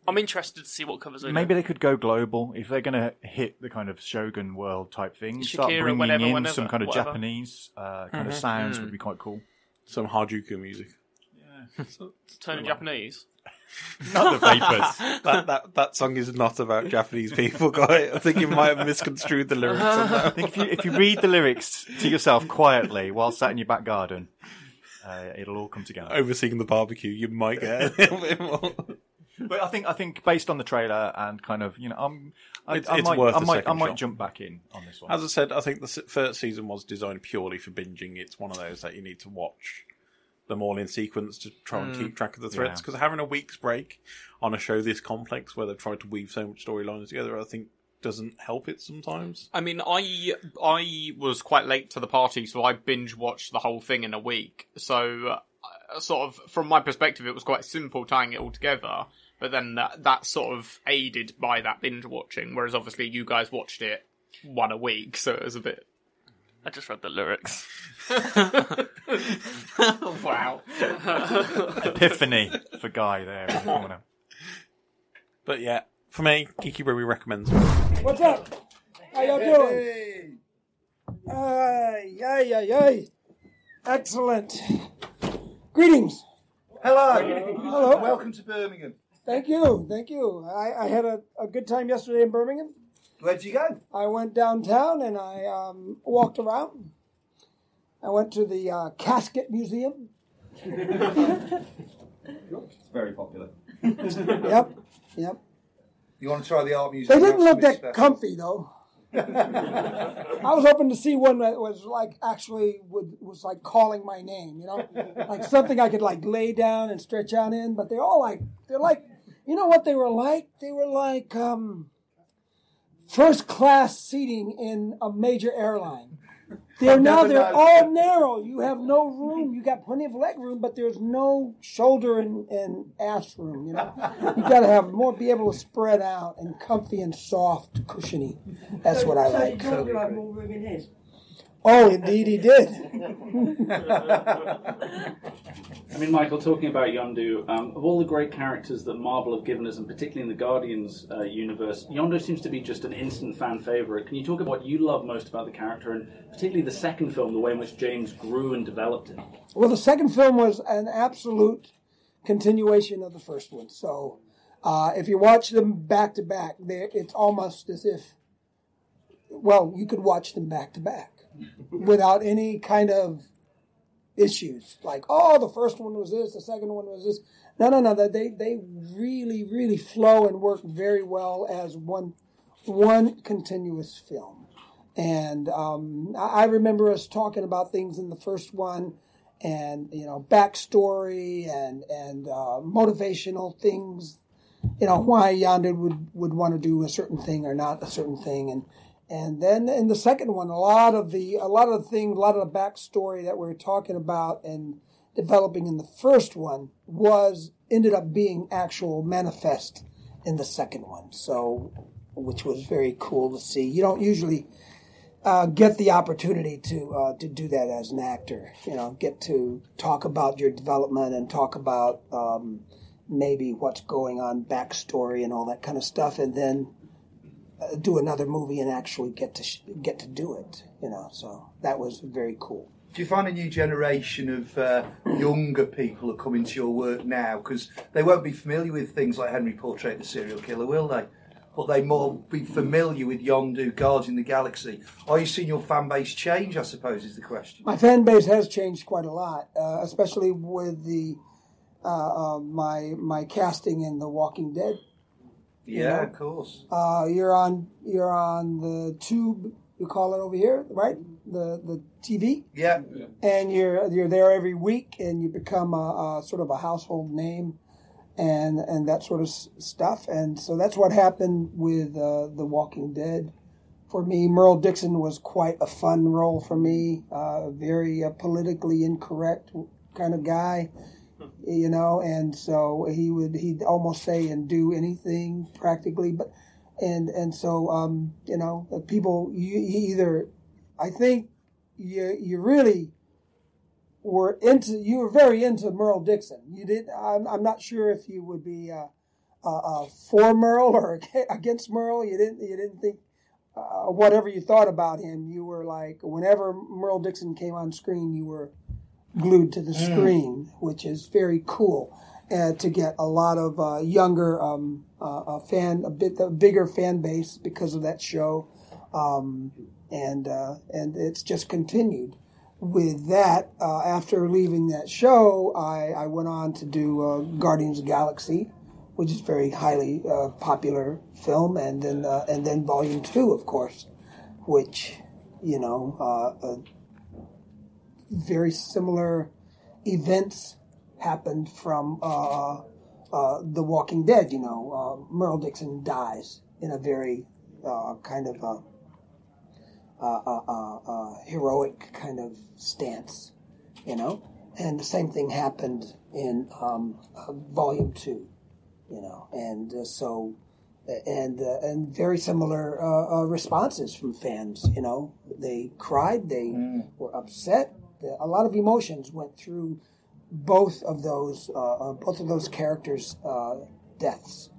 I'm interested to see what covers they do. Maybe they could go global if they're going to hit the kind of Shogun world type thing. start Shakira, bringing whenever, in whenever, some kind of whatever. Japanese uh, kind of Mhm. sounds Mm. would be quite cool. Some Harajuku music. Yeah, <laughs> so, Turn Japanese. Not the vapors. <laughs> that, that that song is not about Japanese people, <laughs> guy. I think you might have misconstrued the lyrics on I think if you if you read the lyrics to yourself quietly while sat in your back garden, uh, it'll all come together. Overseeing the barbecue, you might get a <laughs> little bit more. But I think I think based on the trailer and kind of you know I'm I, It's- I it's might worth I might I might shot. jump back in on this one. As I said, I think the first season was designed purely for binging. It's one of those that you need to watch them all in sequence to try and Mm. keep track of the threads. Yeah. Because having a week's break on a show this complex, where they've tried to weave so much storylines together, I think doesn't help it sometimes. I mean, I I was quite late to the party, so I binge watched the whole thing in a week. So, uh, sort of from my perspective, it was quite simple tying it all together. But then that that's sort of aided by that binge watching, whereas obviously you guys watched it one a week, so it was a bit. I just read the lyrics. <laughs> wow. Epiphany for Guy there. in the corner. But yeah, for me, Geeky Brummy recommends. What's up? How y'all doing? Ay, ay, ay, ay. Excellent. Greetings. Hello. Hello. Welcome to Birmingham. Thank you. Thank you. I, I had a, a good time yesterday in Birmingham. Where'd you go? I went downtown and I um, walked around. I went to the uh, Casket Museum. It's very popular. <laughs> Yep. Yep. You want to try the art museum? They didn't look that special. comfy though. I was hoping to see one that was like actually would was like calling my name, you know, like something I could like lay down and stretch out in. But they're all like they're like, you know what they were like? They were like um, first class seating in a major airline. <laughs> They're now they're all narrow. You have no room. You got plenty of leg room, but there's no shoulder and, and ass room. You know, you got to have more, be able to spread out and comfy and soft, cushiony. That's so, what I so like. So you have more room in his. Oh, indeed, he did. <laughs> I mean, Michael, talking about Yondu, um, of all the great characters that Marvel have given us, and particularly in the Guardians uh, universe, Yondu seems to be just an instant fan favorite. Can you talk about what you love most about the character, and particularly the second film, the way in which James grew and developed him? Well, the second film was an absolute continuation of the first one. So, uh, if you watch them back to back, it's almost as if, well, you could watch them back to back without any kind of issues. Like, oh, the first one was this, the second one was this. No, no, no. They they really, really flow and work very well as one one continuous film. And um, I I remember us talking about things in the first one, and you know, backstory and and uh, motivational things. You know, why Yondu would would want to do a certain thing or not a certain thing, and and then in the second one, a lot of the a lot of the things, a lot of the backstory that we are talking about and developing in the first one was ended up being actual manifest in the second one. So, which was very cool to see. You don't usually uh, get the opportunity to uh, to do that as an actor. You know, get to talk about your development and talk about um, maybe what's going on, backstory, and all that kind of stuff, and then uh, do another movie and actually get to sh- get to do it. You know, so that was very cool. Do you find a new generation of uh, younger people are coming to your work now because they won't be familiar with things like Henry Portrait the Serial Killer, will they? But they more be familiar with Yondu, Guards in the Galaxy. Are you seeing your fan base change? I suppose is the question. My fan base has changed quite a lot, uh, especially with the uh, uh, my my casting in The Walking Dead. You Yeah, know? of course. Uh, you're on you're on the tube. You call it over here, right? The the TV. Yeah. And you're you're there every week, and you become a, a sort of a household name, and and that sort of s- stuff. And so that's what happened with uh, the Walking Dead. For me, Merle Dixon was quite a fun role for me. Uh, very uh, politically incorrect kind of guy, you know. And so he would he'd almost say and do anything practically, but and and so um, you know people you, you either I think you you really were into you were very into Merle Dixon. You did. I'm, I'm not sure if you would be uh, uh, uh, for Merle or against Merle. You didn't you didn't think uh, whatever you thought about him. You were like whenever Merle Dixon came on screen, you were glued to the Mm. screen, which is very cool. Uh, to get a lot of uh, younger um, uh, uh, fan, a bit a bigger fan base because of that show, um, and uh, and it's just continued. With that, uh, after leaving that show, I, I went on to do uh, Guardians of the Galaxy, which is very highly uh, popular film, and then uh, and then Volume Two, of course, which you know very similar events happened from uh, uh, The Walking Dead. You know, uh, Merle Dixon dies in a very uh, kind of uh, uh, uh, uh, uh, heroic kind of stance. You know, and the same thing happened in um, uh, Volume Two. You know, and uh, so. And uh, and very similar responses from fans. You know, they cried, they were upset. A lot of emotions went through both of those uh, uh, both of those characters' uh, deaths,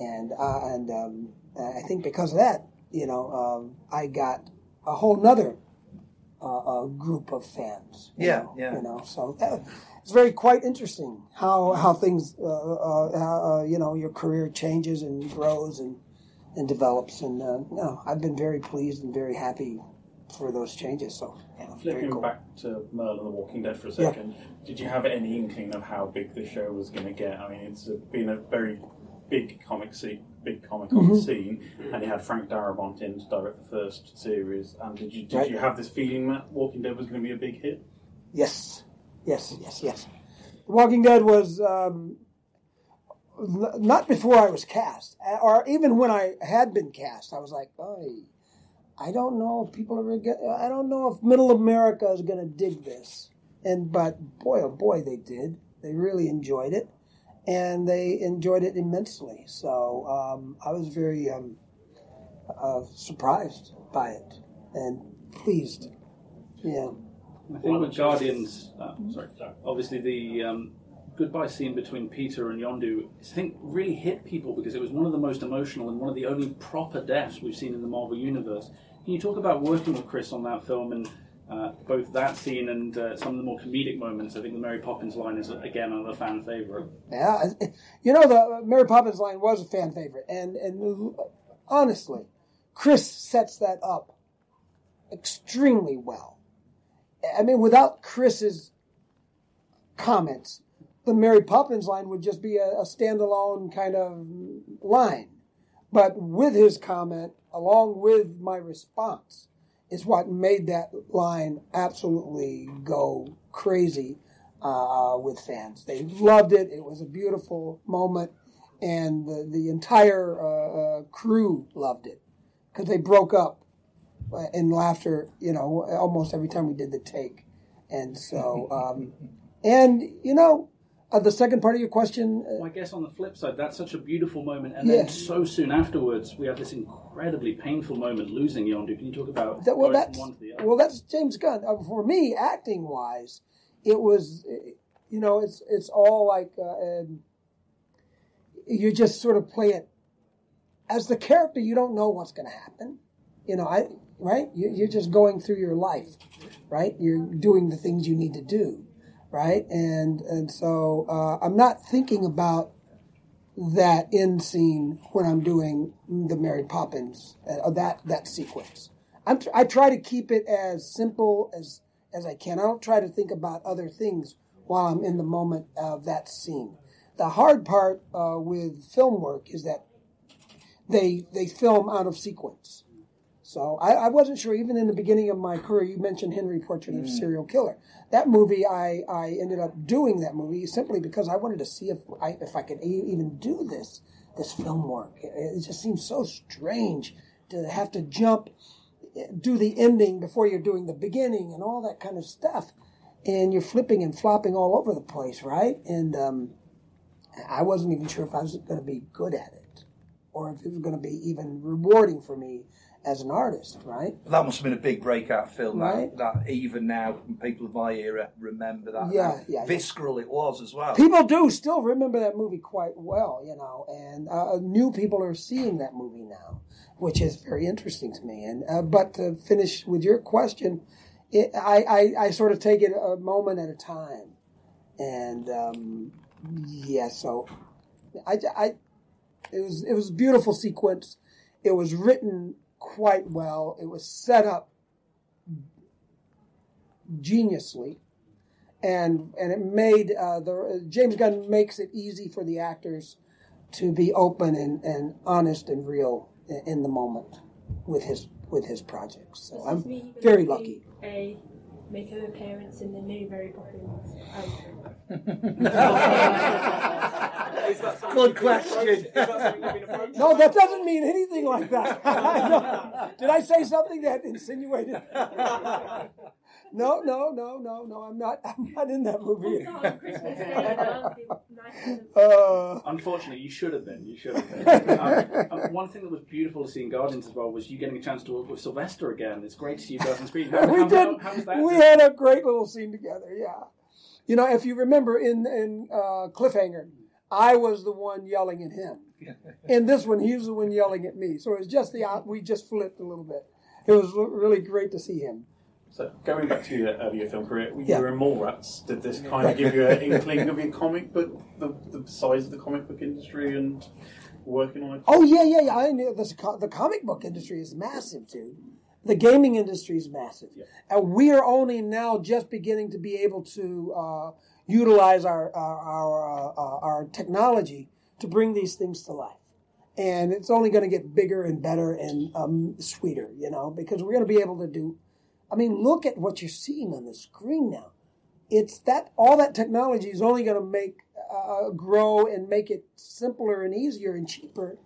and uh, and um, I think because of that, you know, um, I got a whole nother uh, uh, group of fans. you Yeah, know, yeah. You know, so that, it's very quite interesting how how things uh, uh, uh, you know your career changes and grows and and develops, and uh, no, I've been very pleased and very happy for those changes. So yeah, Flipping cool. back to Merle and the Walking Dead for a Yeah. second, did you have any inkling of how big the show was going to get? I mean, it's been a very big comic scene, big comic on Mhm. scene, and you had Frank Darabont in to direct the first series. And did you did Right. you have this feeling that Walking Dead was going to be a big hit? Yes, yes, yes, yes. The Walking Dead was um, not before I was cast, or even when I had been cast. I was like, oh, I don't know if people are. I don't know if Middle America is going to dig this. And but boy, oh boy, they did. They really enjoyed it, and they enjoyed it immensely. So um, I was very um, uh, surprised by it and pleased. Yeah. I think with Guardians, uh, sorry, obviously the um, goodbye scene between Peter and Yondu, I think really hit people because it was one of the most emotional and one of the only proper deaths we've seen in the Marvel universe. Can you talk about working with Chris on that film and uh, both that scene and uh, some of the more comedic moments? I think the Mary Poppins line is again another fan favorite. Yeah, you know the Mary Poppins line was a fan favorite, and and honestly, Chris sets that up extremely well. I mean, without Chris's comments, the Mary Poppins line would just be a, a standalone kind of line. But with his comment, along with my response, is what made that line absolutely go crazy uh, with fans. They loved it. It was a beautiful moment, and the, the entire uh, uh, crew loved it because they broke up in laughter, you know, almost every time we did the take. And so, um, and you know, uh, the second part of your question. Well, I guess on the flip side, that's such a beautiful moment, and Yeah. then so soon afterwards, we have this incredibly painful moment losing Yondu. Can you talk about That, well, that's from one to the other? well, that's James Gunn. Uh, for me, acting wise, it was, uh, you know, it's it's all like uh, um, you just sort of play it as the character. You don't know what's going to happen. You know, I right. You, you're just going through your life, right? You're doing the things you need to do, right? And and so uh, I'm not thinking about that end scene when I'm doing the Mary Poppins, uh, that that sequence. I'm tr- I try to keep it as simple as as I can. I don't try to think about other things while I'm in the moment of that scene. The hard part uh, with film work is that they they film out of sequence. So I, I wasn't sure even in the beginning of my career. You mentioned Henry Portrait of a Serial Killer. That movie, I, I ended up doing that movie simply because I wanted to see if I if I could even do this this film work. It, it just seems so strange to have to jump, do the ending before you're doing the beginning and all that kind of stuff, and you're flipping and flopping all over the place, right? And um, I wasn't even sure if I was going to be good at it, or if it was going to be even rewarding for me as an artist, right? That must have been a big breakout film. Right. That, that even now, people of my era remember that. Yeah, how yeah, yeah. Visceral it was as well. People do still remember that movie quite well, you know, and uh, new people are seeing that movie now, which is very interesting to me. And uh, but to finish with your question, it, I, I I sort of take it a moment at a time, and um, yeah, so I, I it was it was a beautiful sequence. It was written quite well. It was set up geniusly and and it made uh, the James Gunn makes it easy for the actors to be open and, and honest and real in, in the moment with his with his projects. So I'm very lucky. A make an appearance in the new Mary Poppins. Good question. no, that doesn't mean anything like that. <laughs> No. Did I say something that insinuated? No, no, no, no, no. I'm not. I'm not in that movie. Uh, <laughs> Unfortunately, you should have been. You should have been. um, um, one thing that was beautiful to see in Guardians as well was you getting a chance to work with Sylvester again. It's great to see you guys on screen. <laughs> How, we how, did. How, how was that? we had a great little scene together. Yeah. You know, if you remember in in uh, Cliffhanger, I was the one yelling at him. <laughs> In this one, he was the one yelling at me. So it was just the we just flipped a little bit. It was really great to see him. So going back to your earlier film career, you Yeah. were in Mallrats. Did this kind of give you an <laughs> inkling of your comic book, the, the size of the comic book industry, and working on it? Oh yeah, yeah, yeah. I knew this, the comic book industry is massive, dude. The gaming industry is massive, and we are only now just beginning to be able to uh, utilize our our our, uh, our technology to bring these things to life. And it's only going to get bigger and better and um, sweeter, you know, because we're going to be able to do. I mean, look at what you're seeing on the screen now. It's that all that technology is only going to make uh, grow and make it simpler and easier and cheaper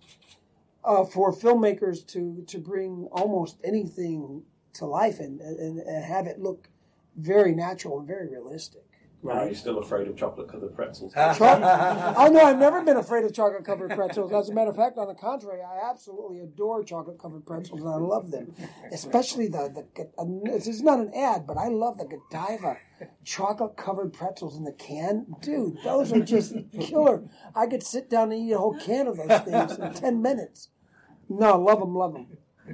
uh, for filmmakers to to bring almost anything to life and, and, and have it look very natural and very realistic. Are you still afraid of chocolate covered pretzels? <laughs> Cho- oh no, I've never been afraid of chocolate covered pretzels. As a matter of fact, on the contrary, I absolutely adore chocolate covered pretzels and I love them, especially the the. uh, This is not an ad, but I love the Godiva chocolate covered pretzels in the can, dude. Those are just killer. I could sit down and eat a whole can of those things in ten minutes. No, love them, love them.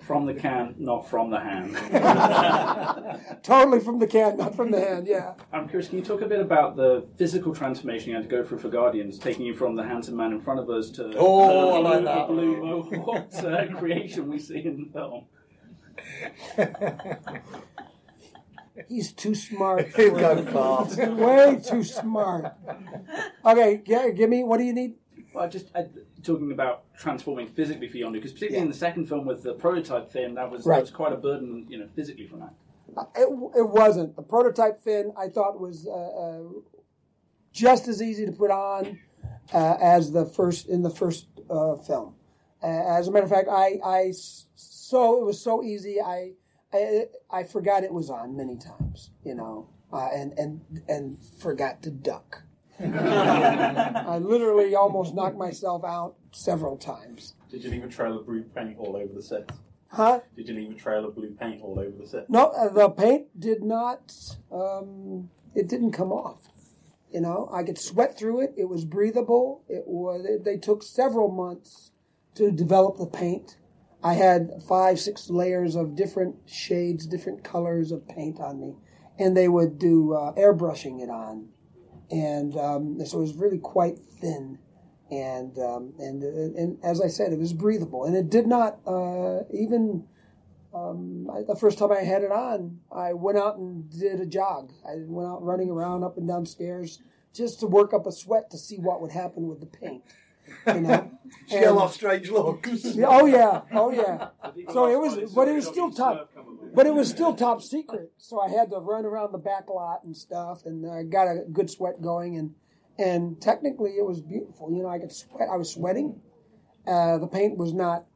From the can, not from the hand. <laughs> Totally from the can, not from the hand. Yeah. I'm curious, can you talk a bit about the physical transformation you had to go through for Guardians, taking you from the handsome man in front of us to Oh, the, I like that. the blue mohawked uh, <laughs> creation we see in the film? <laughs> He's too smart. He'll for go fast. Way too smart. Okay, yeah, give me. What do you need? Well, just uh, talking about transforming physically for Yondu, because particularly in the second film with the prototype fin, that was, Right. that was quite a burden, you know, physically for that. It, it wasn't. The prototype fin I thought was uh, uh, just as easy to put on uh, as the first in the first uh, film. Uh, as a matter of fact, I, I so it was so easy. I, I I forgot it was on many times, you know, uh, and and and forgot to duck. I literally almost knocked myself out several times. Did you leave a trail of blue paint all over the set? Huh? Did you leave a trail of blue paint all over the set? No, uh, the paint did not. Um, it didn't come off. You know, I could sweat through it. It was breathable. It was. They took several months to develop the paint. I had five, six layers of different shades, different colors of paint on me, and they would do uh, airbrushing it on, and um, so it was really quite thin, and um, and and as I said, it was breathable, and it did not uh, even um, I, the first time I had it on, I went out and did a jog. I went out running around up and down stairs just to work up a sweat to see what would happen with the paint. You know, <laughs> She got a lot of strange looks. Yeah, <laughs> oh yeah, oh yeah. So it was, but it was still top, but it was still top secret. So I had to run around the back lot and stuff, and I got a good sweat going, and and technically it was beautiful. You know, I could sweat. I was sweating. Uh, the paint was not,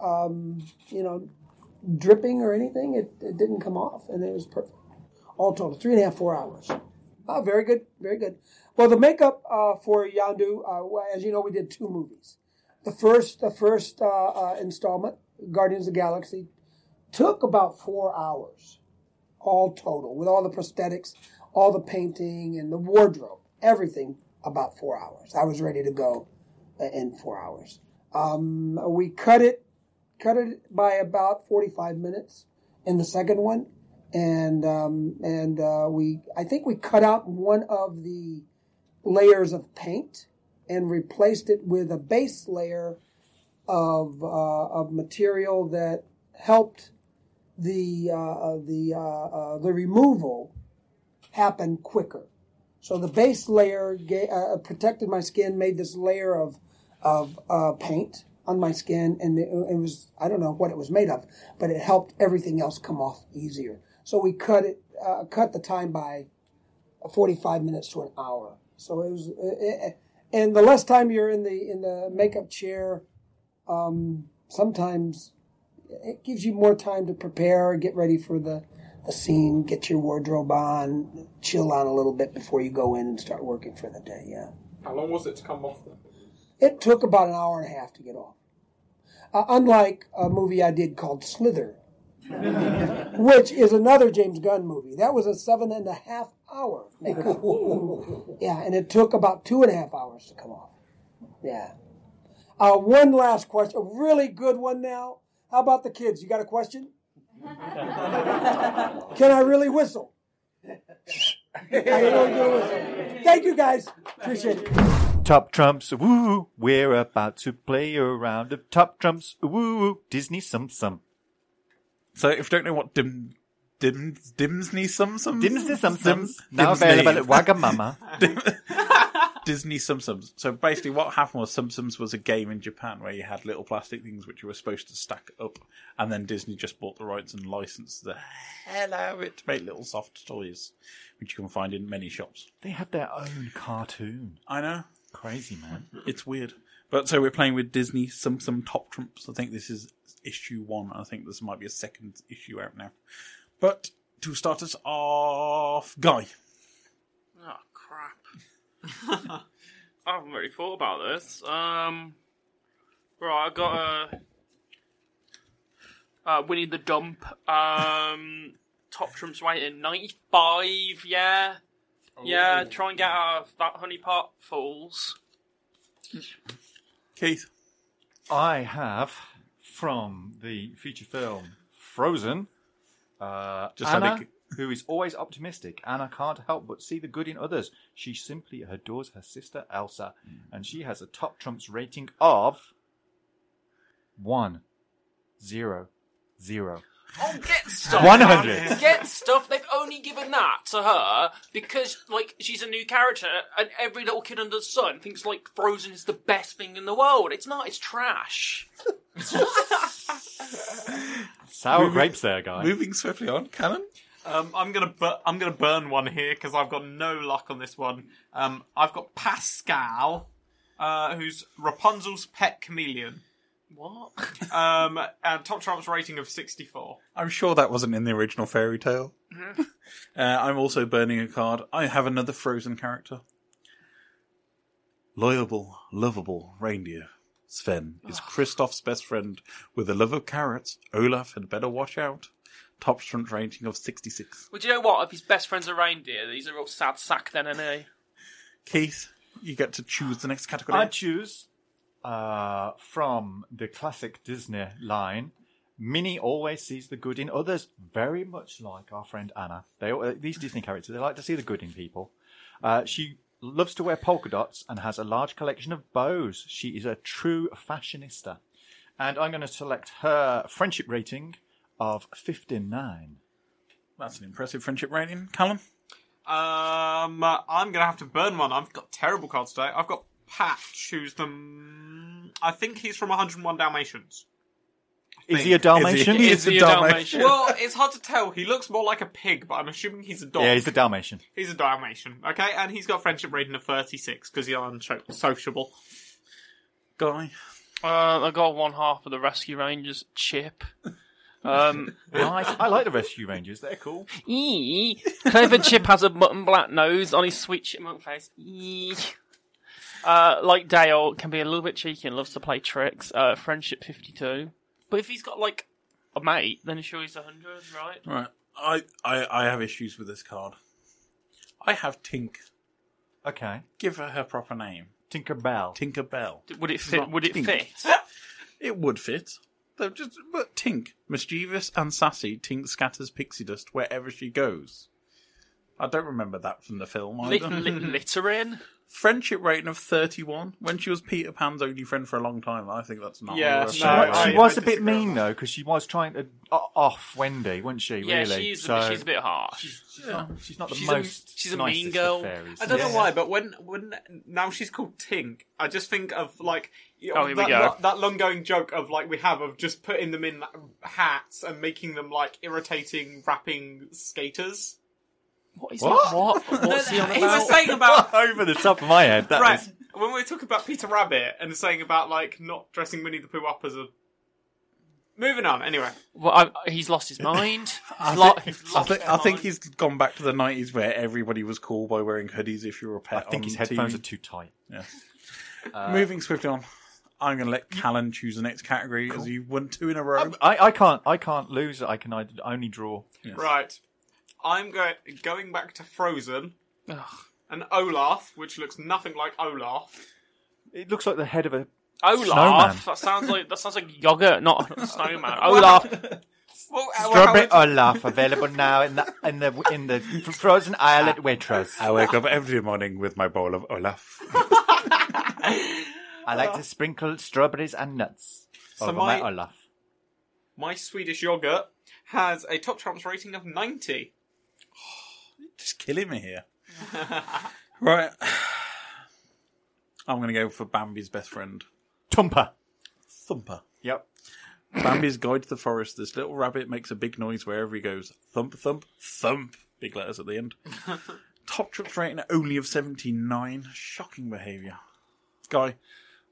um, you know, dripping or anything. It, it didn't come off, and it was perfect. All total, three and a half, four hours. Oh, very good, very good. Well, the makeup uh, for Yondu, uh, as you know, we did two movies. The first, the first uh, uh, installment, Guardians of the Galaxy, took about four hours, all total, with all the prosthetics, all the painting, and the wardrobe, everything about four hours. I was ready to go in four hours. Um, we cut it, cut it by about forty-five minutes in the second one, and um, and uh, we, I think we cut out one of the layers of paint and replaced it with a base layer of uh, of material that helped the uh, the uh, uh, the removal happened quicker. So the base layer uh, protected my skin, made this layer of of uh, paint on my skin, and it, it was I don't know what it was made of, but it helped everything else come off easier. So we cut it uh, cut the time by forty five minutes to an hour. So it was, uh, uh, and the less time you're in the in the makeup chair, um, sometimes it gives you more time to prepare, get ready for the, the scene, get your wardrobe on, chill on a little bit before you go in and start working for the day. Yeah, How long was it to come off then? it took about an hour and a half to get off. Uh, unlike a movie I did called Slither, <laughs> which is another James Gunn movie. That was a seven and a half hour makeup. <laughs> yeah, and it took about two and a half hours to come off. Yeah. Uh, one last question, a really good one now. How about the kids? You got a question? Can I really whistle? I really do whistle. Thank you guys. Appreciate it. Top trumps, woo! We're about to play a round of top trumps, woo! Disney Tsum Tsum. So if you don't know what dim dim dimsney sum sum Dimsney Sum Sums, now available at Wagamama. <laughs> Disney Tsum Tsums. So basically, what happened was Tsum Tsums was a game in Japan where you had little plastic things which you were supposed to stack up, and then Disney just bought the rights and licensed the hell out of it to make little soft toys, which you can find in many shops. They have their own cartoon. I know. Crazy, man. It's weird. But so we're playing with Disney Tsum Tsum Top Trumps. I think this is issue one. I think this might be a second issue out now. But to start us off, Guy. Oh <laughs> crap! I haven't really thought about this. Um, right, I got a uh, Winnie the Dump. Um, top trumps rating ninety five. Yeah, yeah. Try and get out of that honey pot, fools. Keith. I have from the feature film Frozen. Uh, Just had Anna, a- who is always optimistic. Anna can't help but see the good in others. She simply adores her sister Elsa, and she has a top trumps rating of one, zero, zero. Oh, get stuff. 100. Get stuff. They've only given that to her because, like, she's a new character, and every little kid under the sun thinks like Frozen is the best thing in the world. It's not. It's trash. <laughs> Sour Moving- grapes there, guy. Moving swiftly on, Cannon. Um, I'm gonna bur- I'm gonna burn one here because I've got no luck on this one. Um, I've got Pascal, uh, who's Rapunzel's pet chameleon. What? <laughs> Um, and Top Trump's rating of 64. I'm sure that wasn't in the original fairy tale. <laughs> Uh, I'm also burning a card. I have another Frozen character. Loyable, lovable reindeer. Sven is Kristoff's best friend with a love of carrots. Olaf had better watch out. Top front rating of 66. Well, do you know what? If his best friend's a reindeer, he's a real sad sack then, isn't he? Keith, you get to choose the next category. I choose uh, from the classic Disney line. Minnie always sees the good in others, very much like our friend Anna. They uh, these Disney characters they like to see the good in people. Uh, she loves to wear polka dots and has a large collection of bows. She is a true fashionista, and I'm going to select her friendship rating of 59. That's an impressive friendship rating. Callum? Um, uh, I'm gonna have to burn one. I've got terrible cards today. I've got Patch, who's the. mm, I think he's from 101 Dalmatians. Is he a Dalmatian? Is he a Dalmatian? well, it's hard to tell. He looks more like a pig, but I'm assuming he's a dog. Yeah, he's a Dalmatian. He's a Dalmatian, okay? And he's got friendship rating of 36 because he's unsociable. Guy? Uh, I got one half of the Rescue Rangers chip. <laughs> Um, <laughs> Nice. I like the Rescue Rangers. They're cool. Eee. Clever Chip has a mutton black nose on his sweet chipmunk face. Eee. Uh, like Dale, can be a little bit cheeky and loves to play tricks. Uh, friendship 52. But if he's got, like, a mate, then sure he's 100, right? Right. I, I, I have issues with this card. I have Tink. Okay. Give her her proper name. Tinker Bell. Tinker Bell. Would it fit? Not Would it Tink. fit? <laughs> It would fit. Though just but Tink, mischievous and sassy, Tink scatters pixie dust wherever she goes. I don't remember that from the film Lit- either. <laughs> littering? Friendship rating of thirty-one. When she was Peter Pan's only friend for a long time, I think that's not. Yeah, a She, No, wa- she was I a bit mean though, because she was trying to o- off Wendy, wasn't she? Yeah, really? she's, so a, she's a bit harsh. she's not, she's not the She's a- most. she's a nicest mean of girl. fairies. I don't Yeah. know why, but when when now she's called Tink, I just think of like you know, Oh, here we that, go. that, that long going joke of like we have of just putting them in hats and making them like irritating rapping skaters. What is What? that? What? <laughs> What's he on he was about? saying <laughs> about <laughs> over the top of my head. That right is- when we were talking about Peter Rabbit and saying about like not dressing Winnie the Pooh up as a. Moving on. Anyway, Well, I, he's lost his mind. I lo- think, I think, I think he's gone back to the nineties where everybody was cool by wearing hoodies if you were a pet. I think on his headphones TV. are too tight. Yeah. Uh, Moving swiftly on, I'm going to let Callan choose the next category as you've won two in a row. I, I can't. I can't lose. I can either- only draw. right. I'm going going back to Frozen Ugh. and Olaf, which looks nothing like Olaf. It looks like the head of a Olaf. snowman. That sounds like that sounds like yogurt, not a <laughs> snowman. Olaf. <laughs> Well, Strawberry how- Olaf available now in the in the in the frozen aisle at Waitrose. I wake up every morning with my bowl of Olaf. <laughs> I like to sprinkle strawberries and nuts So over my- my Olaf. my Swedish yogurt has a top trumps rating of 90. <sighs> Just killing me here. <laughs> right. <sighs> I'm going to go for Bambi's best friend. Tumper. Thumper. Yep. Bambi's guide to the forest. This little rabbit makes a big noise wherever he goes. Thump, thump, thump. Big letters at the end. <laughs> Top trips rating only of 79. Shocking behaviour. Guy.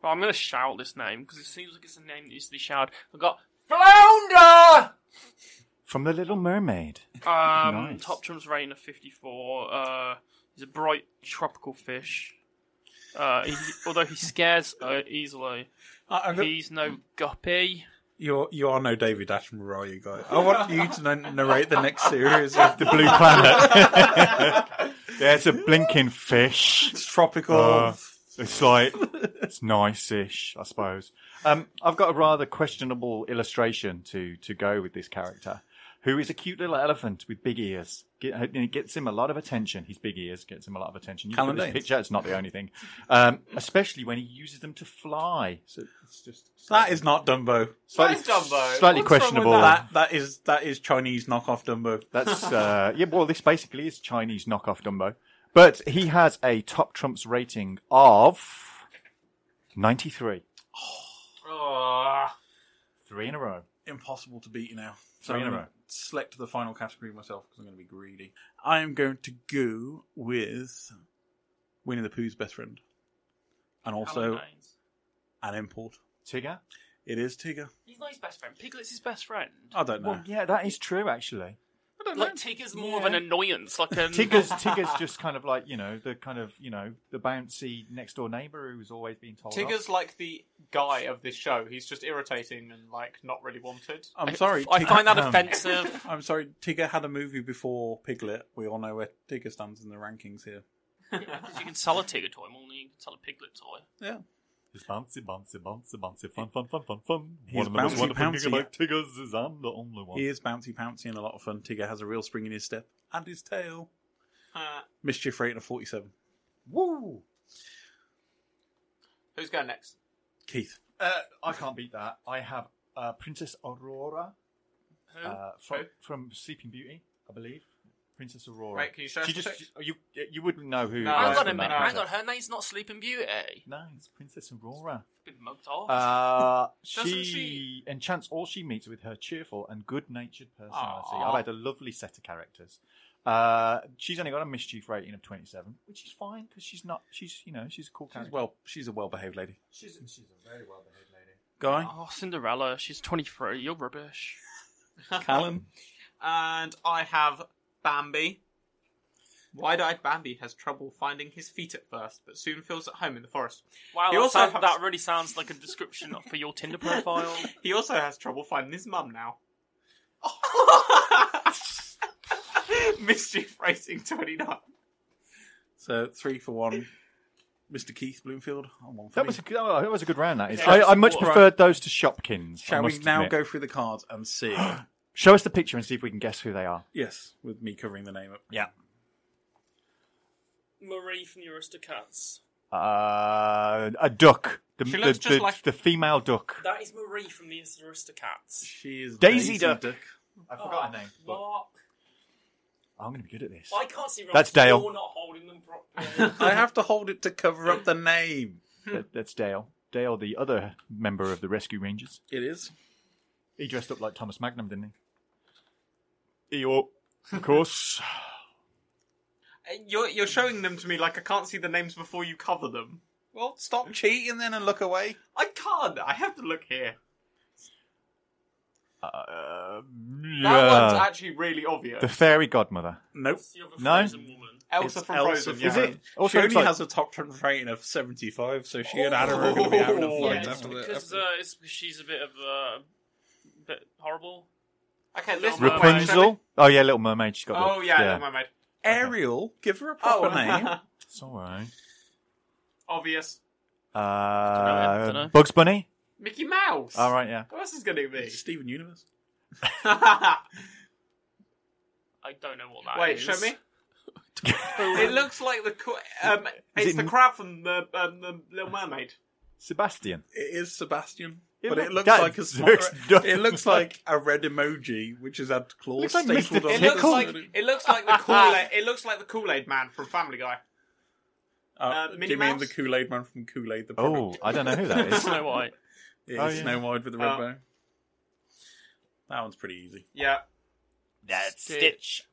Well, I'm going to shout this name because it seems like it's a name that needs to be shouted. I've got Flounder! From The Little Mermaid. Um, Nice. Top Trumps rating of 54. Uh, he's a bright tropical fish. Uh, he, although he scares uh, easily, I'm go- he's no guppy. You're, you are no David Attenborough, are you, guys? I want you to n- narrate the next series of The Blue Planet. <laughs> There's a blinking fish. It's tropical. It's like it's nice-ish, I suppose. Um, I've got a rather questionable illustration to to go with this character, who is a cute little elephant with big ears. Get, and it gets him a lot of attention. His big ears gets him a lot of attention. You look at this Calendar. picture; it's not the only thing, um, especially when he uses them to fly. So it's just That is not Dumbo. Slightly- That is Dumbo. slightly What's wrong with questionable. That that is that is Chinese knockoff Dumbo. That's uh, yeah. Well, this basically is Chinese knockoff Dumbo, but he has a top trumps rating of ninety three. Oh. Ah. Three in a row. impossible to beat you now. Three in a I'm row. gonna Select the final category myself because I'm going to be greedy. I am going to go with Winnie the Pooh's best friend, and also Alan an import. Tigger. It is Tigger. He's not his best friend. Piglet's his best friend. I don't know. Well, yeah, that is true actually. I don't Like Tigger's more of an annoyance. Like <laughs> an Tigger's <laughs> Tigger's just kind of like you know the kind of you know the bouncy next door neighbour who's always being told. Tigger's like the guy of this show. He's just irritating and like not really wanted. I'm sorry. I Tigger- find that um, offensive. <laughs> I'm sorry. Tigger had a movie before Piglet. We all know where Tigger stands in the rankings here. Because you can sell a Tigger toy more than you can sell a Piglet toy. Yeah. It's bouncy, bouncy, bouncy, bouncy, fun, fun, fun, fun, fun. He's One of the most bouncy, wonderful bouncy. things about Tiggers is I'm the only one. He is bouncy pouncy and a lot of fun. Tigger has a real spring in his step and his tail. Uh, Mischief rating of 47. Woo! who's going next? Keith. Uh, I can't beat that. I have uh, Princess Aurora Who? uh, from, Who? from Sleeping Beauty, I believe. Princess Aurora. Wait, can you show us She the just pic- you you wouldn't know who. No, hang on a the minute. Hang character. on. Her name's not Sleeping Beauty. No, it's Princess Aurora. Been mugged off. Uh, <laughs> Doesn't she, she- enchants all she meets with her cheerful and good-natured personality. Aw. I've had a lovely set of characters. Uh, she's only got a mischief rating of twenty-seven, which is fine because she's not. She's you know she's a cool She's character. well. She's a well-behaved lady. she's she's a very well-behaved lady. Guy. Oh, Cinderella. She's 23. You're rubbish. <laughs> Callum. <laughs> And I have Bambi. Wide-eyed Bambi has trouble finding his feet at first, but soon feels at home in the forest. Wow, He that, also sound- has- that really sounds like a description for your Tinder profile. <laughs> He also has trouble finding his mum now. <laughs> Mischief rating 29. So three for one. Mr. Keith Bloomfield. and one for That me. was a good, oh, that was a good round. That is. Yeah, I, I much right. preferred those to Shopkins. I Shall we must now admit. go through the cards and see? <gasps> Show us the picture and see if we can guess who they are. yes, with me covering the name up. Yeah. Marie from the Aristocats. Uh, a duck. The, She the, looks just the, like- the female duck. That is Marie from the Aristocats. She is Daisy Duck. I forgot her name, but- Mark. I'm going to be good at this. I can't see. That's Dale. You're not holding them properly. <laughs> <laughs> I have to hold it to cover up the name. That- that's Dale. Dale, the other member of the Rescue Rangers. It is. He dressed up like Thomas Magnum, didn't he? Eeyore, of course. <laughs> You're, you're showing them to me like I can't see the names before you cover them. Well, stop cheating then and look away. I can't. I have to look here. Uh, That one's yeah. actually really obvious. The fairy godmother. Nope. No? Elsa It's from Elsa Frozen. from yeah. Is it? Also she only like- has a top trend rating of 75, so she and Anna are going to be having a Oh. fight yeah, after the. because after- uh, it's, she's a bit of uh, bit horrible. Okay, list Little Mermaid. Rapunzel. Oh yeah, Little Mermaid. She's got. Oh the, yeah, yeah. Little Mermaid. Ariel, give her a proper Oh, name. <laughs> It's all right. obvious. Uh, dunno. Bugs Bunny. Mickey Mouse. All right, yeah. Who else is going to be? Steven Universe. <laughs> I don't know what that Wait, is. show me. <laughs> it looks like the co- um, it's it the n- crab from the um, the Little Mermaid. Sebastian. It is Sebastian. It but look- it looks that like a <laughs> looks smart. It looks like a red emoji, which has had claws Looks like Mr. stapled on It looks other like it looks like the Kool Aid. <laughs> It looks like the Kool Aid Man from Family Guy. Uh, Uh, do Minnie you mean Mouse? the Kool Aid man from Kool Aid? The Oh, product? I don't know who that is. <laughs> Snow White. It Oh, yeah. Snow White with the red Oh. bow. That one's pretty easy. Yeah. That's Stitch.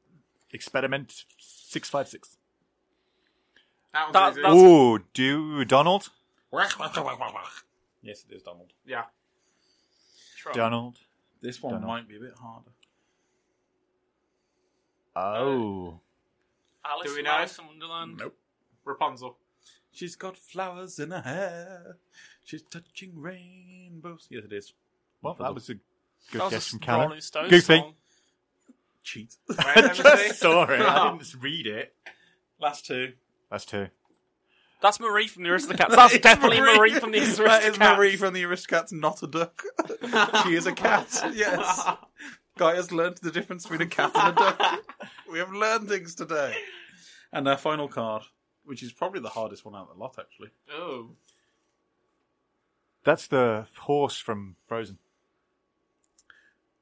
Experiment six five six. That That- one's easy. that's- Ooh, do Donald? Yes, it is Donald. Yeah. Donald. This one Donald. might be a bit harder. Oh. Alice Do we from know? Alice in Wonderland. Nope. Rapunzel. She's got flowers in her hair. She's touching rainbows. Yes, it is. Well, that was a good That was guess a from Callum. Rolling Stones Goofy. song. Cheat. Wait, let me <laughs> see. Saw it. I didn't read it. Last two. That's two. That's Marie from the Aristocats. That's It's definitely Marie, from the Aristocats. That is Marie from the Aristocats, not a duck. <laughs> she is a cat. Yes. <laughs> Guy has learned the difference between a cat and a duck. We have learned things today. And our final card, which is probably the hardest one out of the lot, actually. Oh. That's the horse from Frozen.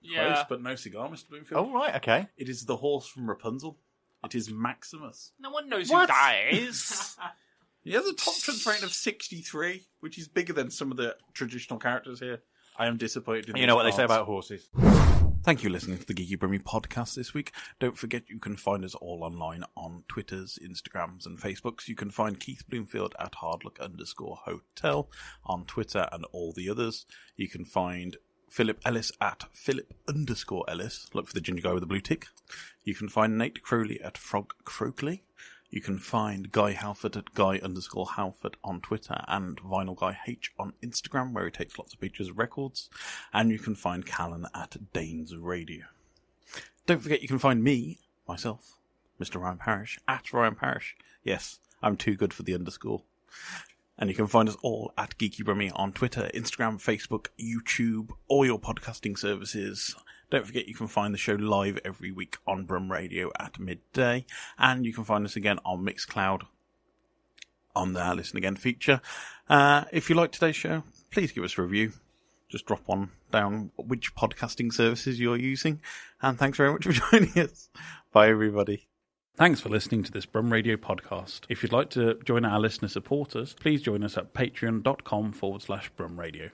Yeah. Close, but no cigar, Mr. Bloomfield. Oh, right, okay. It is the horse from Rapunzel. It is Maximus. No one knows What? who that is. <laughs> He has a top trust rating of 63, which is bigger than some of the traditional characters here. I am disappointed. In You know what they say about horses. Thank you for listening to the Geeky Brummy podcast this week. Don't forget you can find us all online on Twitters, Instagrams, and Facebooks. You can find Keith Bloomfield at hardluck underscore hotel on Twitter and all the others. You can find Philip Ellis at Philip underscore Ellis. Look for the ginger guy with the blue tick. You can find Nate Crowley at Frog Croakley. You can find Guy Halford at Guy underscore Halford on Twitter and Vinyl Guy H on Instagram, where he takes lots of pictures of records. And you can find Callan at Danes Radio. Don't forget you can find me, myself, Mr. Ryan Parrish, at Ryan Parrish. Yes, I'm too good for the underscore. And you can find us all at Geeky Brummy on Twitter, Instagram, Facebook, YouTube, all your podcasting services. Don't forget you can find the show live every week on Brum Radio at midday. And you can find us again on Mixcloud on the Listen Again feature. Uh, if you like today's show, please give us a review. Just drop one down which podcasting services you're using. And thanks very much for <laughs> joining us. Bye, everybody. Thanks for listening to this Brum Radio podcast. If you'd like to join our listener supporters, please join us at patreon.com forward slash Brum Radio.